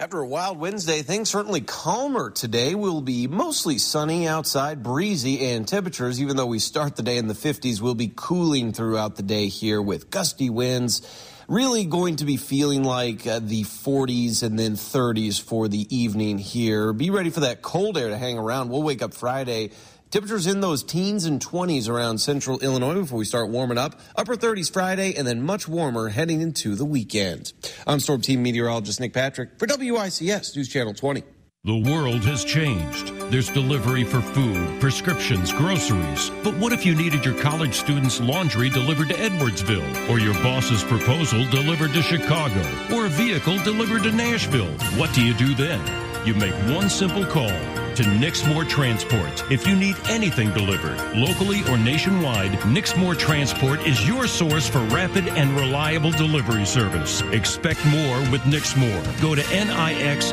After a wild Wednesday, things certainly calmer today. Will be mostly sunny outside, breezy, and temperatures, even though we start the day in the 50s, will be cooling throughout the day here with gusty winds. Really going to be feeling like uh, the 40s and then 30s for the evening here. Be ready for that cold air to hang around. We'll wake up Friday Temperatures in those teens and 20s around central Illinois before we start warming up. Upper 30s Friday and then much warmer heading into the weekend. I'm Storm Team Meteorologist Nick Patrick for WICS News Channel 20. The world has changed. There's delivery for food, prescriptions, groceries. But what if you needed your college students' laundry delivered to Edwardsville, or your boss's proposal delivered to Chicago, or a vehicle delivered to Nashville? What do you do then? You make one simple call to Nixmore Transport. If you need anything delivered, locally or nationwide, Nixmore Transport is your source for rapid and reliable delivery service. Expect more with Nixmore. Go to nixmor.com.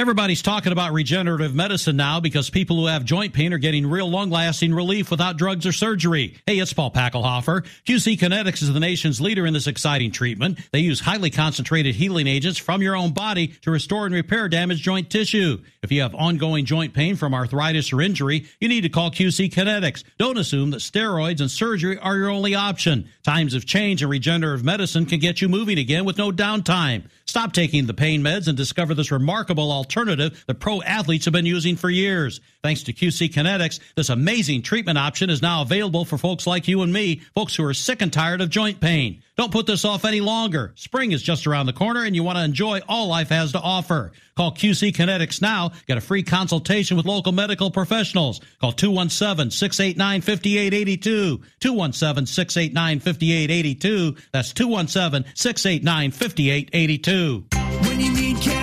Everybody's talking about regenerative medicine now because people who have joint pain are getting real long lasting relief without drugs or surgery. Hey, it's Paul Packelhofer. QC Kinetics is the nation's leader in this exciting treatment. They use highly concentrated healing agents from your own body to restore and repair damaged joint tissue. If you have ongoing joint pain from arthritis or injury, you need to call QC Kinetics. Don't assume that steroids and surgery are your only option. Times have changed and regenerative medicine can get you moving again with no downtime. Stop taking the pain meds and discover this remarkable alternative that pro athletes have been using for years. Thanks to QC Kinetics, this amazing treatment option is now available for folks like you and me, folks who are sick and tired of joint pain. Don't put this off any longer. Spring is just around the corner and you want to enjoy all life has to offer. Call QC Kinetics now. Get a free consultation with local medical professionals. Call 217-689-5882. 217-689-5882. That's 217-689-5882. When you need cash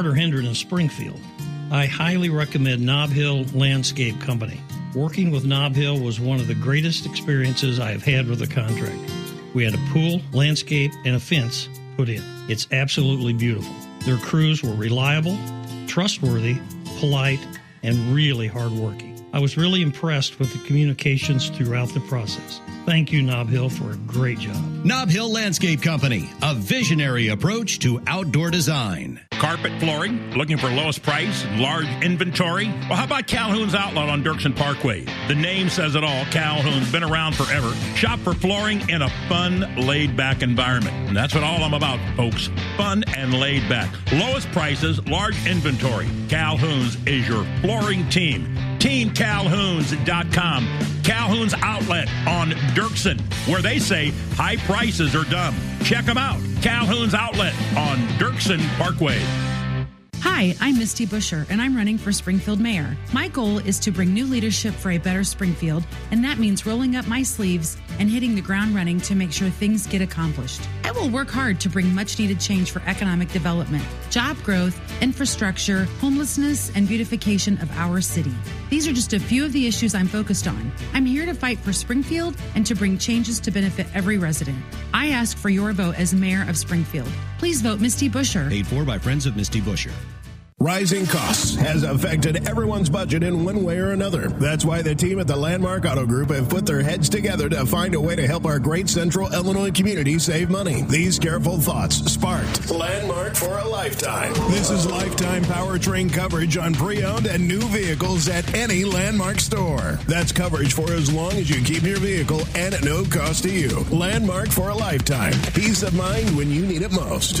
Carter Hendren in Springfield. I highly recommend Knob Hill Landscape Company. Working with Knob Hill was one of the greatest experiences I have had with a contract. We had a pool, landscape, and a fence put in. It's absolutely beautiful. Their crews were reliable, trustworthy, polite, and really hardworking. I was really impressed with the communications throughout the process. Thank you, Knob Hill, for a great job. Nob Hill Landscape Company, a visionary approach to outdoor design. Carpet flooring, looking for lowest price and large inventory? Well, how about Calhoun's Outlet on Dirksen Parkway? The name says it all. Calhoun's been around forever. Shop for flooring in a fun, laid back environment. And that's what all I'm about, folks. Fun and laid back. Lowest prices, large inventory. Calhoun's is your flooring team. TeamCalhoun's.com. Calhoun's Outlet on Dirksen, where they say high prices are dumb. Check them out. Calhoun's Outlet on Dirksen Parkway. Hi, I'm Misty Buscher, and I'm running for Springfield Mayor. My goal is to bring new leadership for a better Springfield, and that means rolling up my sleeves and hitting the ground running to make sure things get accomplished. I will work hard to bring much needed change for economic development, job growth, infrastructure, homelessness, and beautification of our city. These are just a few of the issues I'm focused on. I'm here to fight for Springfield and to bring changes to benefit every resident. I ask for your vote as Mayor of Springfield. Please vote Misty Buscher. Paid for by Friends of Misty Buscher. Rising costs has affected everyone's budget in one way or another. That's why the team at the Landmark Auto Group have put their heads together to find a way to help our great central Illinois community save money. These careful thoughts sparked Landmark for a lifetime. This is lifetime powertrain coverage on pre-owned and new vehicles at any Landmark store. That's coverage for as long as you keep your vehicle and at no cost to you. Landmark for a lifetime. Peace of mind when you need it most.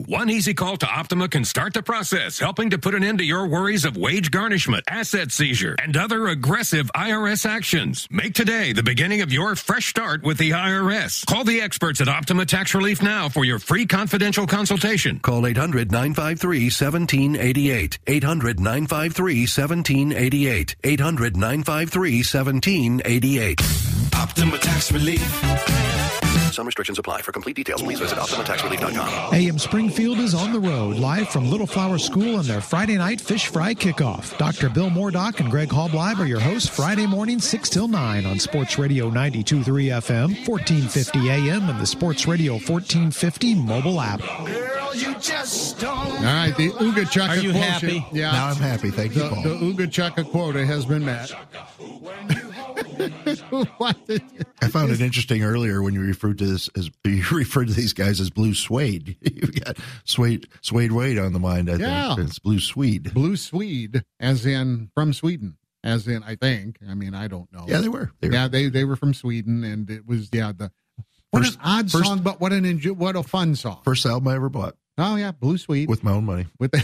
One easy call to Optima can start the process, helping to put an end to your worries of wage garnishment, asset seizure, and other aggressive IRS actions. Make today the beginning of your fresh start with the IRS. Call the experts at Optima Tax Relief now for your free confidential consultation. Call 800 953 1788. 800 953 1788. 800 953 1788. Optima Tax Relief. Some restrictions apply. For complete details, please visit OptimaTaxRelief.com. AM Springfield is on the road, live from Little Flower School and their Friday night fish fry kickoff. Dr. Bill Moordock and Greg Hallbleib are your hosts Friday morning, 6 till 9 on Sports Radio 92.3 FM, 1450 AM, and the Sports Radio 1450 mobile app. Girl, you just don't. All right, the Ooga Chaka Are you quota. happy? Yeah. Now I'm happy. Thank you, The, Paul. the Ooga Chaka quota has been met. I found it interesting earlier when you referred to this as you referred to these guys as blue suede. You've got suede suede Wade on the mind. I Yeah. think it's blue Swede. Blue Swede, as in from Sweden, as in I think. I mean, I don't know. Yeah, they were. They were. yeah, they they were from Sweden, and it was yeah the what First- an odd first- song, but what an enjo- what a fun song. First album I ever bought Oh yeah, Blue Swede with my own money. with the.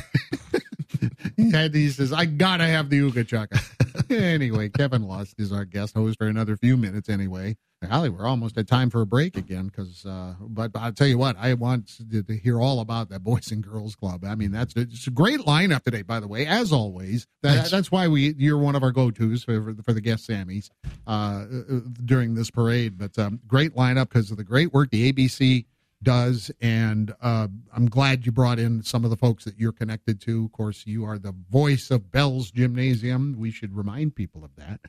he, says, "I gotta have the Ooga Chaka." anyway, Kevin Lust is our guest host for another few minutes. Anyway, Holly, we're almost at time for a break again because. Uh, but I'll tell you what, I want to, to hear all about that Boys and Girls Club. I mean, that's it's a great lineup today. By the way, as always, that, that's why we you're one of our go tos for for the guest Sammys uh, uh, during this parade. But um, great lineup because of the great work the ABC does and uh, i'm glad you brought in some of the folks that you're connected to of course you are the voice of bell's gymnasium we should remind people of that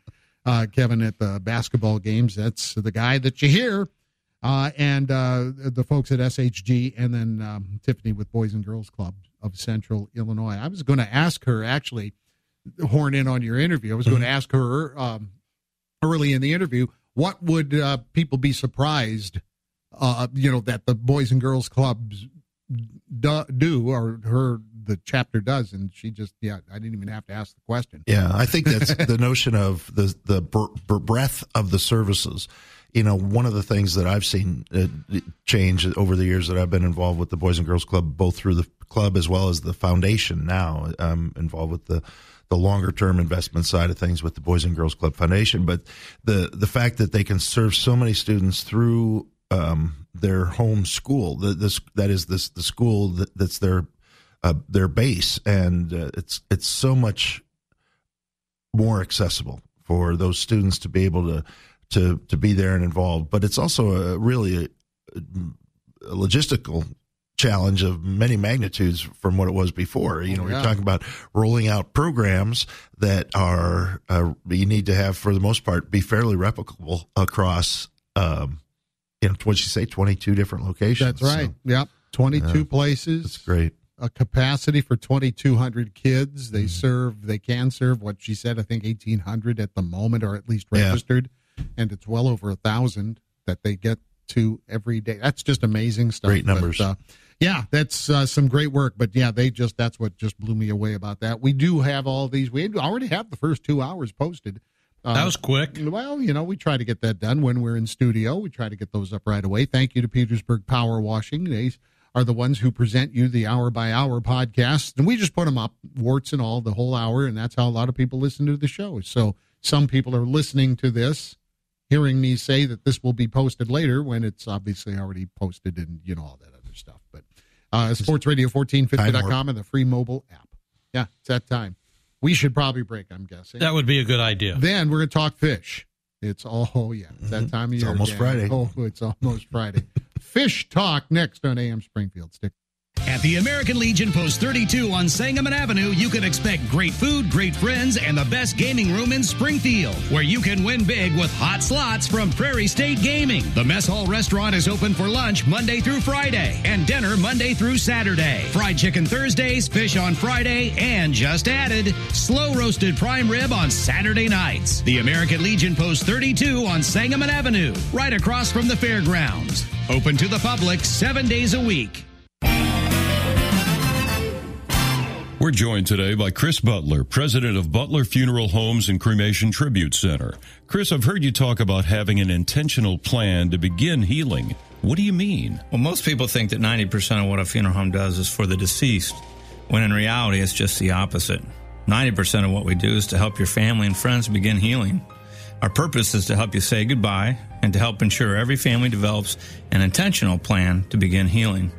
uh, kevin at the basketball games. That's the guy that you hear uh, and uh, the folks at shg and then um, tiffany with boys and girls club of central illinois. I was going to ask her actually horn in on your interview. I was going to ask her um, early in the interview what would uh, people be surprised uh, you know that the boys and girls clubs do, do or her the chapter does and she just yeah i didn't even have to ask the question Yeah, I think that's the notion of the the br- br- breadth of the services. You know, one of the things that I've seen uh, change over the years that I've been involved with the Boys and Girls Club, both through the club as well as the foundation. Now I'm involved with the the longer term investment side of things with the Boys and Girls Club Foundation. But the the fact that they can serve so many students through um, their home school, the, this that is this the school that, that's their uh, their base, and uh, it's it's so much more accessible for those students to be able to to to be there and involved. But it's also a really a, a logistical challenge of many magnitudes from what it was before. You know, Oh, yeah. we're talking about rolling out programs that are uh, you need to have for the most part be fairly replicable across. Um, you know, what you say, twenty two different locations. that's right So, yep 22 Yeah. places that's great. A capacity for 2200 kids they serve they can serve what she said i think 1800 at the moment or at least Yeah. registered and it's well over a thousand that they get to every day that's just amazing stuff Great numbers. But, uh, yeah that's uh, some great work but yeah they just that's what just blew me away about that we do have all these we already have the first two hours posted uh, That was quick. well, you know, we try to get that done when we're in studio. We try to get those up right away. Thank you to Petersburg Power Washing. They are the ones who present you the hour by hour podcast. And we just put them up, warts and all, the whole hour. And that's how a lot of people listen to the show. So some people are listening to this, hearing me say that this will be posted later when it's obviously already posted and, you know, all that other stuff. But uh, sportsradio1450.com and the free mobile app. Yeah, it's that time. We should probably break, I'm guessing. That would be a good idea. Then we're going to talk fish. It's all, oh, yeah, it's that time of It's year. almost gang. Friday. Oh, it's almost Friday. fish talk next on AM Springfield. Stick. At the American Legion Post 32 on Sangamon Avenue, you can expect great food, great friends, and the best gaming room in Springfield, where you can win big with hot slots from Prairie State Gaming. The Mess Hall restaurant is open for lunch Monday through Friday and dinner Monday through Saturday. Fried chicken Thursdays, fish on Friday, and just added, slow roasted prime rib on Saturday nights. The American Legion Post 32 on Sangamon Avenue, right across from the fairgrounds. Open to the public seven days a week. We're joined today by Chris Butler, president of Butler Funeral Homes and Cremation Tribute Center. Chris, I've heard you talk about having an intentional plan to begin healing. What do you mean? Well, most people think that 90% of what a funeral home does is for the deceased, when in reality, it's just the opposite. 90% of what we do is to help your family and friends begin healing. Our purpose is to help you say goodbye and to help ensure every family develops an intentional plan to begin healing.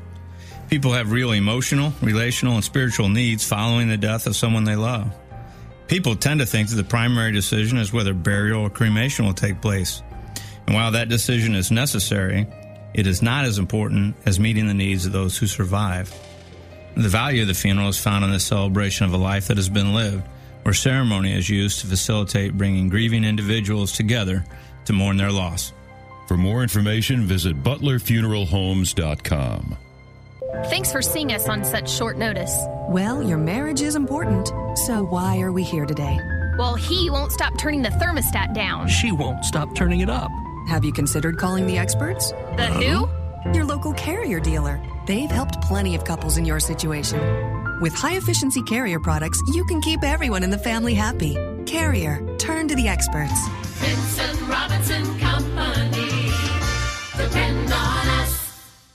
People have real emotional, relational, and spiritual needs following the death of someone they love. People tend to think that the primary decision is whether burial or cremation will take place. And while that decision is necessary, it is not as important as meeting the needs of those who survive. The value of the funeral is found in the celebration of a life that has been lived, where ceremony is used to facilitate bringing grieving individuals together to mourn their loss. For more information, visit butlerfuneralhomes.com. Thanks for seeing us on such short notice. Well, your marriage is important. So why are we here today? Well, he won't stop turning the thermostat down. She won't stop turning it up. Have you considered calling the experts? The who? Your local carrier dealer. They've helped plenty of couples in your situation. With high efficiency carrier products, you can keep everyone in the family happy. Carrier, turn to the experts. Vincent Robinson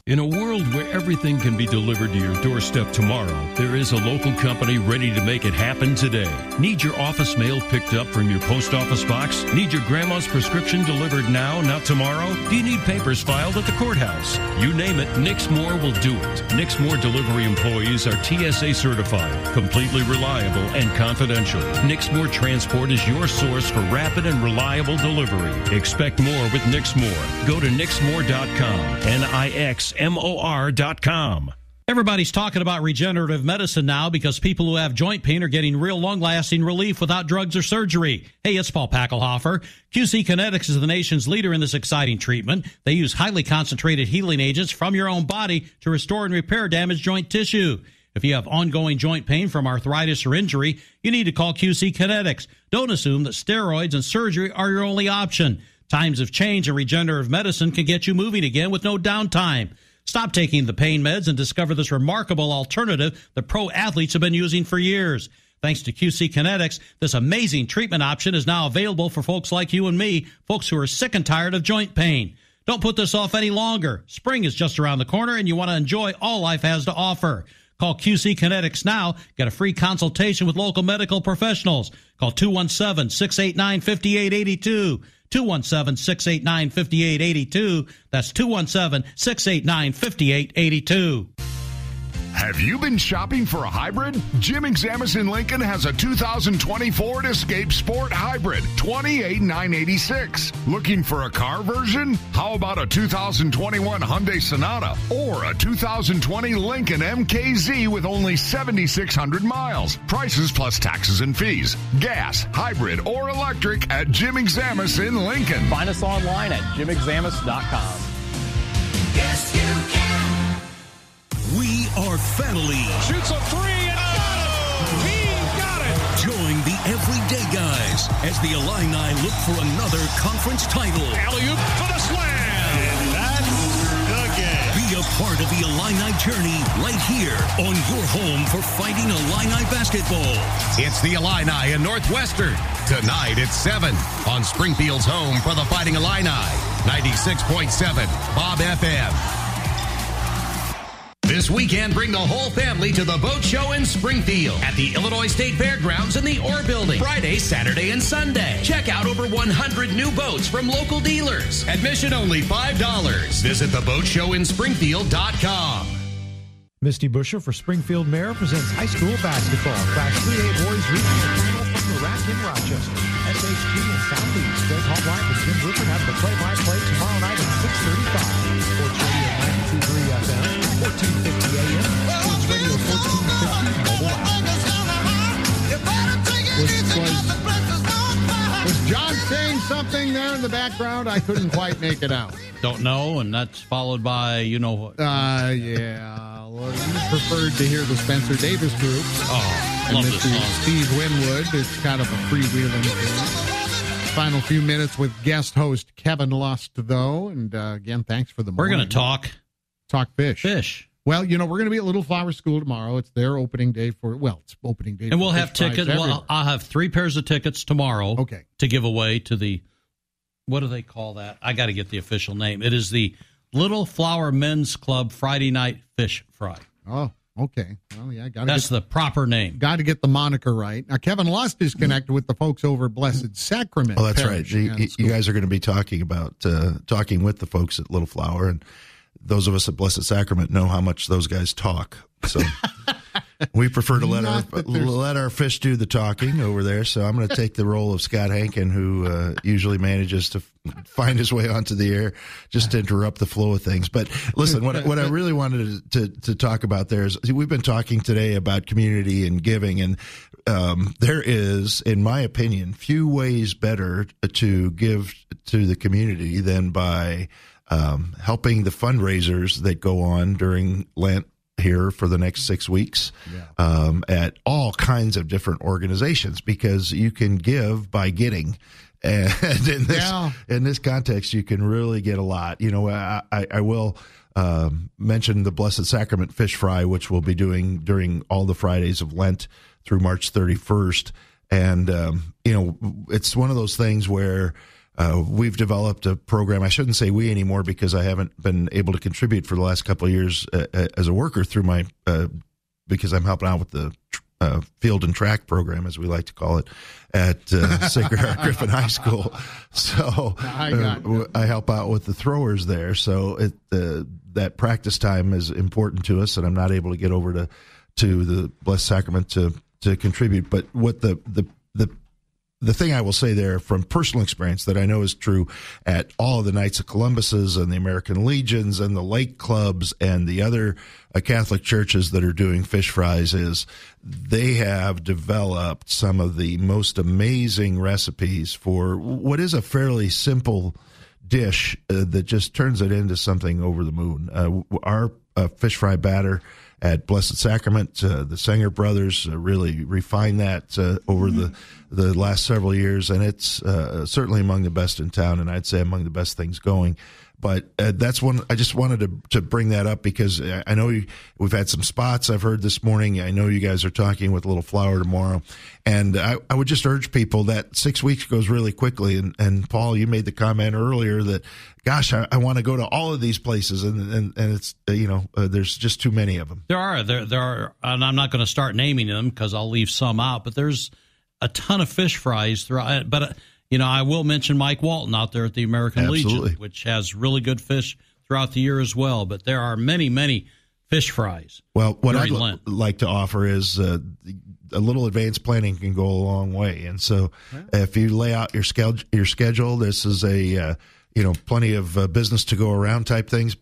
In a world where everything can be delivered to your doorstep tomorrow, there is a local company ready to make it happen today. Need your office mail picked up from your post office box? Need your grandma's prescription delivered now, not tomorrow? Do you need papers filed at the courthouse? You name it, Nixmore will do it. Nixmore delivery employees are TSA certified, completely reliable, and confidential. Nixmore Transport is your source for rapid and reliable delivery. Expect more with Nixmore. Go to nixmor.com. N-I-X M-O-R.com. Everybody's talking about regenerative medicine now because people who have joint pain are getting real long lasting relief without drugs or surgery. Hey, it's Paul Packelhofer. QC Kinetics is the nation's leader in this exciting treatment. They use highly concentrated healing agents from your own body to restore and repair damaged joint tissue. If you have ongoing joint pain from arthritis or injury, you need to call QC Kinetics. Don't assume that steroids and surgery are your only option. Times have changed and regenerative medicine can get you moving again with no downtime. Stop taking the pain meds and discover this remarkable alternative that pro athletes have been using for years. Thanks to QC Kinetics, this amazing treatment option is now available for folks like you and me, folks who are sick and tired of joint pain. Don't put this off any longer. Spring is just around the corner and you want to enjoy all life has to offer. Call QC Kinetics now. Get a free consultation with local medical professionals. Call 217 689 5882. 217 689 5882. That's 217 689 5882. Have you been shopping for a hybrid? Jim Examus in Lincoln has a 2020 Ford Escape Sport Hybrid, 28986. Looking for a car version? How about a 2021 Hyundai Sonata or a 2020 Lincoln MKZ with only 7600 miles? Prices plus taxes and fees. Gas, hybrid, or electric at Jim Examus in Lincoln. Find us online at jimexamus.com. are family. Shoots a three and got it. He got it. Join the everyday guys as the Illini look for another conference title. Alley-oop for the slam. And that's the game. Be a part of the Illini journey right here on your home for Fighting Illini basketball. It's the Illini in Northwestern. Tonight at 7 on Springfield's home for the Fighting Illini. 96.7 Bob FM. This weekend, bring the whole family to the boat show in Springfield at the Illinois State Fairgrounds in the Orr Building. Friday, Saturday, and Sunday. Check out over 100 new boats from local dealers. Admission only $5. Visit theboatshowinspringfield.com. Misty Buscher for Springfield Mayor presents high school basketball. Class 3A boys final from the rack in Rochester. SHG and Southeast. Greg Hallbleib and Jim Rupert have the play-by-play tomorrow night at 635. Sports Radio 92.3 FM, 1450 AM, Sports Radio 1450 mobile app. Was, was John saying something there in the background? I couldn't quite make it out. Don't know, and that's followed by, you know what. Uh, yeah. Well, you preferred to hear the Spencer Davis group. Oh, and love this this is song. Steve Winwood. It's kind of a freewheeling thing. Final few minutes with guest host Kevin Lust, though. And uh, again, thanks for the We're going to talk talk fish. fish. Well, you know, we're going to be at Little Flower School tomorrow. It's their opening day for, well, it's opening day. And for we'll have fish fries tickets. Well, I'll have three pairs of tickets tomorrow. Okay. To give away to the, what do they call that? I got to get the official name. It is the Little Flower Men's Club Friday Night Fish Fry. Oh, okay. Well, yeah, got That's the proper name. Got to get the moniker right. Now, Kevin Lust is connected with the folks over Blessed Sacrament. Oh, that's right. Parish You, and you guys are going to be talking about uh, talking with the folks at Little Flower, and those of us at Blessed Sacrament know how much those guys talk. So we prefer to let our Not let our fish do the talking over there. So I'm going to take the role of Scott Hankin, who uh, usually manages to find his way onto the air just to interrupt the flow of things. But listen, what I- what I really wanted to to talk about there is we've been talking today about community and giving, and um, there is, in my opinion, few ways better to give to the community than by um, helping the fundraisers that go on during Lent here for the next six weeks um, at all kinds of different organizations because you can give by getting. And in this Yeah. in this context, you can really get a lot. You know, I, I, I will um, mention the Blessed Sacrament Fish Fry, which we'll be doing during all the Fridays of Lent through March 31st. And, um, you know, it's one of those things where uh, we've developed a program. I shouldn't say we anymore because I haven't been able to contribute for the last couple of years uh, uh, as a worker through my, uh, because I'm helping out with the uh, field and track program, as we like to call it, at uh, Sacred Heart Griffin High School. So I got help out with the throwers there. So it uh, that practice time is important to us, and I'm not able to get over to to the Blessed Sacrament to to contribute. But what the the the thing I will say there from personal experience that I know is true at all of the Knights of Columbuses and the American Legions and the Lake Clubs and the other uh, Catholic churches that are doing fish fries is they have developed some of the most amazing recipes for what is a fairly simple dish uh, that just turns it into something over the moon. Uh, our uh, fish fry batter at Blessed Sacrament, uh, the Sanger brothers uh, really refined that uh, over the the last several years, and it's uh, certainly among the best in town, and I'd say among the best things going. But uh, that's one I just wanted to to bring that up because I I know you, we've had some spots I've heard this morning. I know you guys are talking with Little Flower tomorrow, and I, I would just urge people that six weeks goes really quickly. And, and Paul, you made the comment earlier that, gosh, I, I want to go to all of these places, and and, and it's uh, you know uh, there's just too many of them. There are there there are, and I'm not going to start naming them because I'll leave some out. But there's a ton of fish fries throughout. But uh, you know, I will mention Mike Walton out there at the American Absolutely. Legion, which has really good fish throughout the year as well. But there are many many fish fries. Well, what I'd Lent. like to offer is uh, a little advanced planning can go a long way. And so, if you lay out your schedule, your schedule, this is a uh, you know plenty of uh, business to go around type things.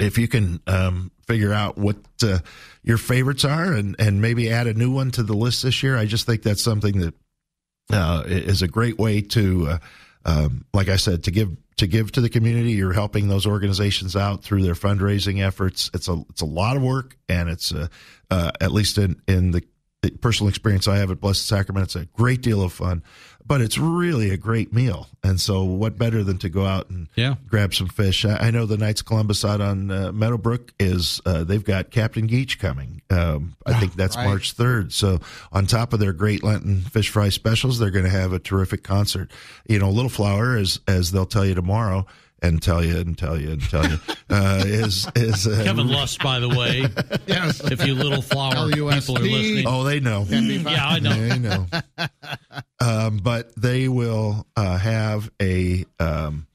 If you can um, figure out what uh, your favorites are and and maybe add a new one to the list this year, I just think that's something that uh, is a great way to, uh, um, like I said, to give to give to the community. You're helping those organizations out through their fundraising efforts. It's a it's a lot of work, and it's uh, uh, at least in in the personal experience I have at Blessed Sacrament, it's a great deal of fun. But it's really a great meal, and so what better than to go out and Yeah. grab some fish? I, I know the Knights of Columbus out on uh, Meadowbrook is uh, they've got Captain Geech coming. Um, I think that's right. March third. So on top of their great Lenten fish fry specials, they're going to have a terrific concert. You know, Little Flower, as as they'll tell you tomorrow, and tell you and tell you and tell you, uh, is is uh, Kevin Lust, by the way. Yes. If you little flower people are listening. Oh, they know. Can be fun. Yeah, I know. They know. um, but they will uh, have a, um,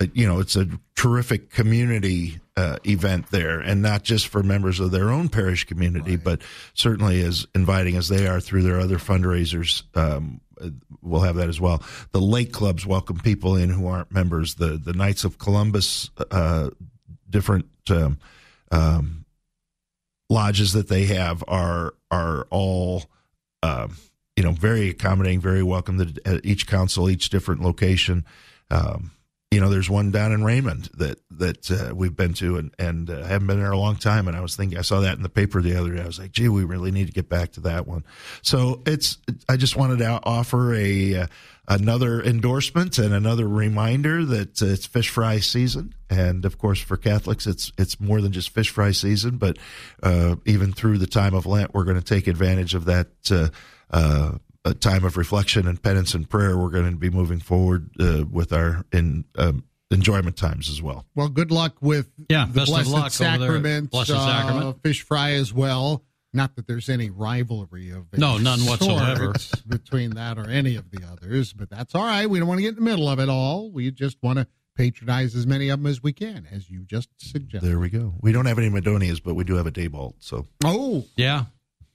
a, you know, it's a terrific community uh, event there, and not just for members of their own parish community, but certainly as inviting as they are through their other fundraisers. Um, we'll have that as well. The lake clubs welcome people in who aren't members. The the Knights of Columbus, uh, different. Um, um, lodges that they have are are all um, you know very accommodating, very welcome to uh, each council, each different location. Um, you know, there's one down in Raymond that that uh, we've been to and and uh, haven't been there a long time. And I was thinking, I saw that in the paper the other day. I was like, gee, we really need to get back to that one. So it's I just wanted to offer a uh, another endorsement and another reminder that uh, it's fish fry season. And of course, for Catholics, it's it's more than just fish fry season. But uh, even through the time of Lent, we're going to take advantage of that. A time of reflection and penance and prayer. We're going to be moving forward uh, with our in um, enjoyment times as well. Well, good luck with Yeah, the best of Blessed luck over there Sacrament, Blessed uh, Sacrament. fish fry as well. Not that there's any rivalry of any No, none whatsoever. between that or any of the others, but that's all right. We don't want to get in the middle of it all. We just want to patronize as many of them as we can, as you just suggested. There we go. We don't have any Madonias, but we do have a Daybalt. So Oh, Yeah.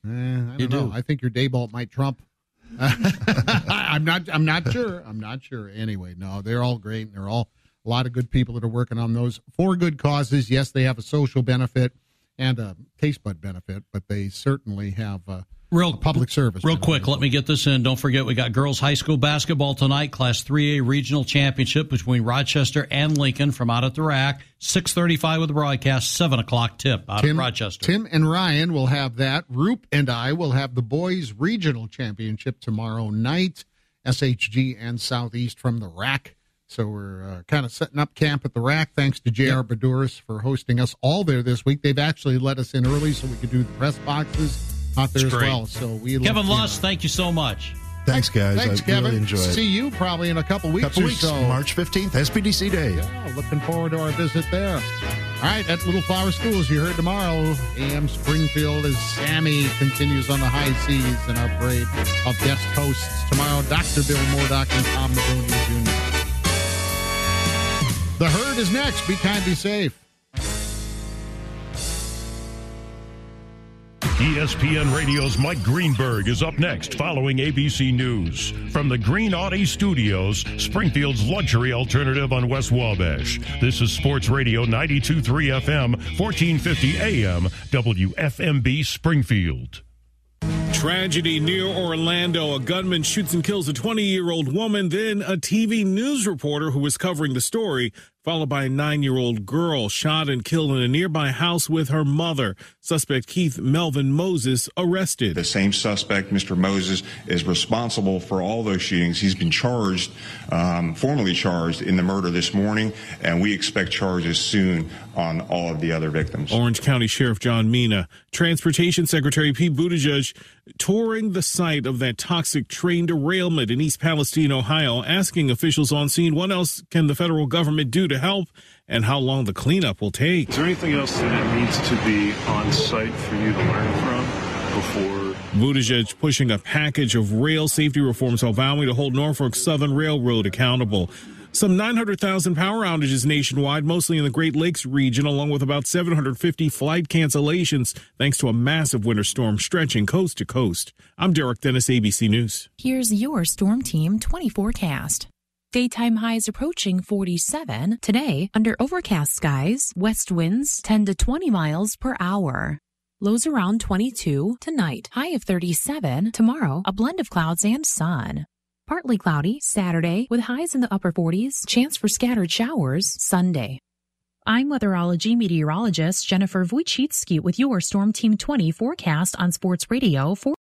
eh, I don't You know. do. I think your Daybalt might trump. I'm not. I'm not sure. I'm not sure. Anyway, no, they're all great. And They're all a lot of good people that are working on those for good causes. Yes, they have a social benefit and a taste bud benefit, but they certainly have uh, Real public service. Real quick, let me get this in. Don't forget, we got girls high school basketball tonight, Class 3A regional championship between Rochester and Lincoln from out at the rack. 6:35 with the broadcast, seven o'clock tip out Tim, of Rochester. Tim and Ryan will have that. Roop and I will have the boys regional championship tomorrow night. SHG and Southeast from the rack. So we're uh, kind of setting up camp at the rack. Thanks to JR yep. Baduris for hosting us all there this week. They've actually let us in early so we could do the press boxes out there as well. So we Kevin Lust, thank you so much. Thanks, guys. Thanks, I Kevin. really enjoyed it. See you probably in a couple weeks couple or weeks, so. March 15th, SPDC Day. Yeah, looking forward to our visit there. All right, at Little Flower Schools, you heard tomorrow, AM Springfield as Sammy continues on the high seas in our parade of guest hosts. Tomorrow, Dr. Bill Moordock and Tom Madonia Jr. The herd is next. Be kind, be safe. ESPN Radio's Mike Greenberg is up next following ABC News. From the Green Audi Studios, Springfield's luxury alternative on West Wabash. This is Sports Radio 92.3 FM, 1450 AM, WFMB Springfield. Tragedy near Orlando. A gunman shoots and kills a 20 year old woman, then a TV news reporter who was covering the story followed by a nine year old girl shot and killed in a nearby house with her mother. Suspect Keith Melvin Moses arrested. The same suspect, Mr. Moses, is responsible for all those shootings. He's been charged, um, formally charged in the murder this morning, and we expect charges soon on all of the other victims. Orange County Sheriff John Mina, Transportation Secretary Pete Buttigieg touring the site of that toxic train derailment in East Palestine, Ohio, asking officials on scene what else can the federal government do to help and how long the cleanup will take. Is there anything else that needs to be on site for you to learn from before? Buttigieg pushing a package of rail safety reforms while vowing to hold Norfolk Southern Railroad accountable. Some 900,000 power outages nationwide, mostly in the Great Lakes region, along with about 750 flight cancellations thanks to a massive winter storm stretching coast to coast. I'm Derek Dennis, ABC News. Here's your Storm Team 20 forecast. Daytime highs approaching 47. Today, under overcast skies, west winds 10 to 20 miles per hour. Lows around 22. Tonight, high of 37. Tomorrow, a blend of clouds and sun. Partly cloudy Saturday with highs in the upper 40s, chance for scattered showers Sunday. I'm weatherology meteorologist Jennifer Wojcicki with your Storm Team 20 forecast on Sports Radio for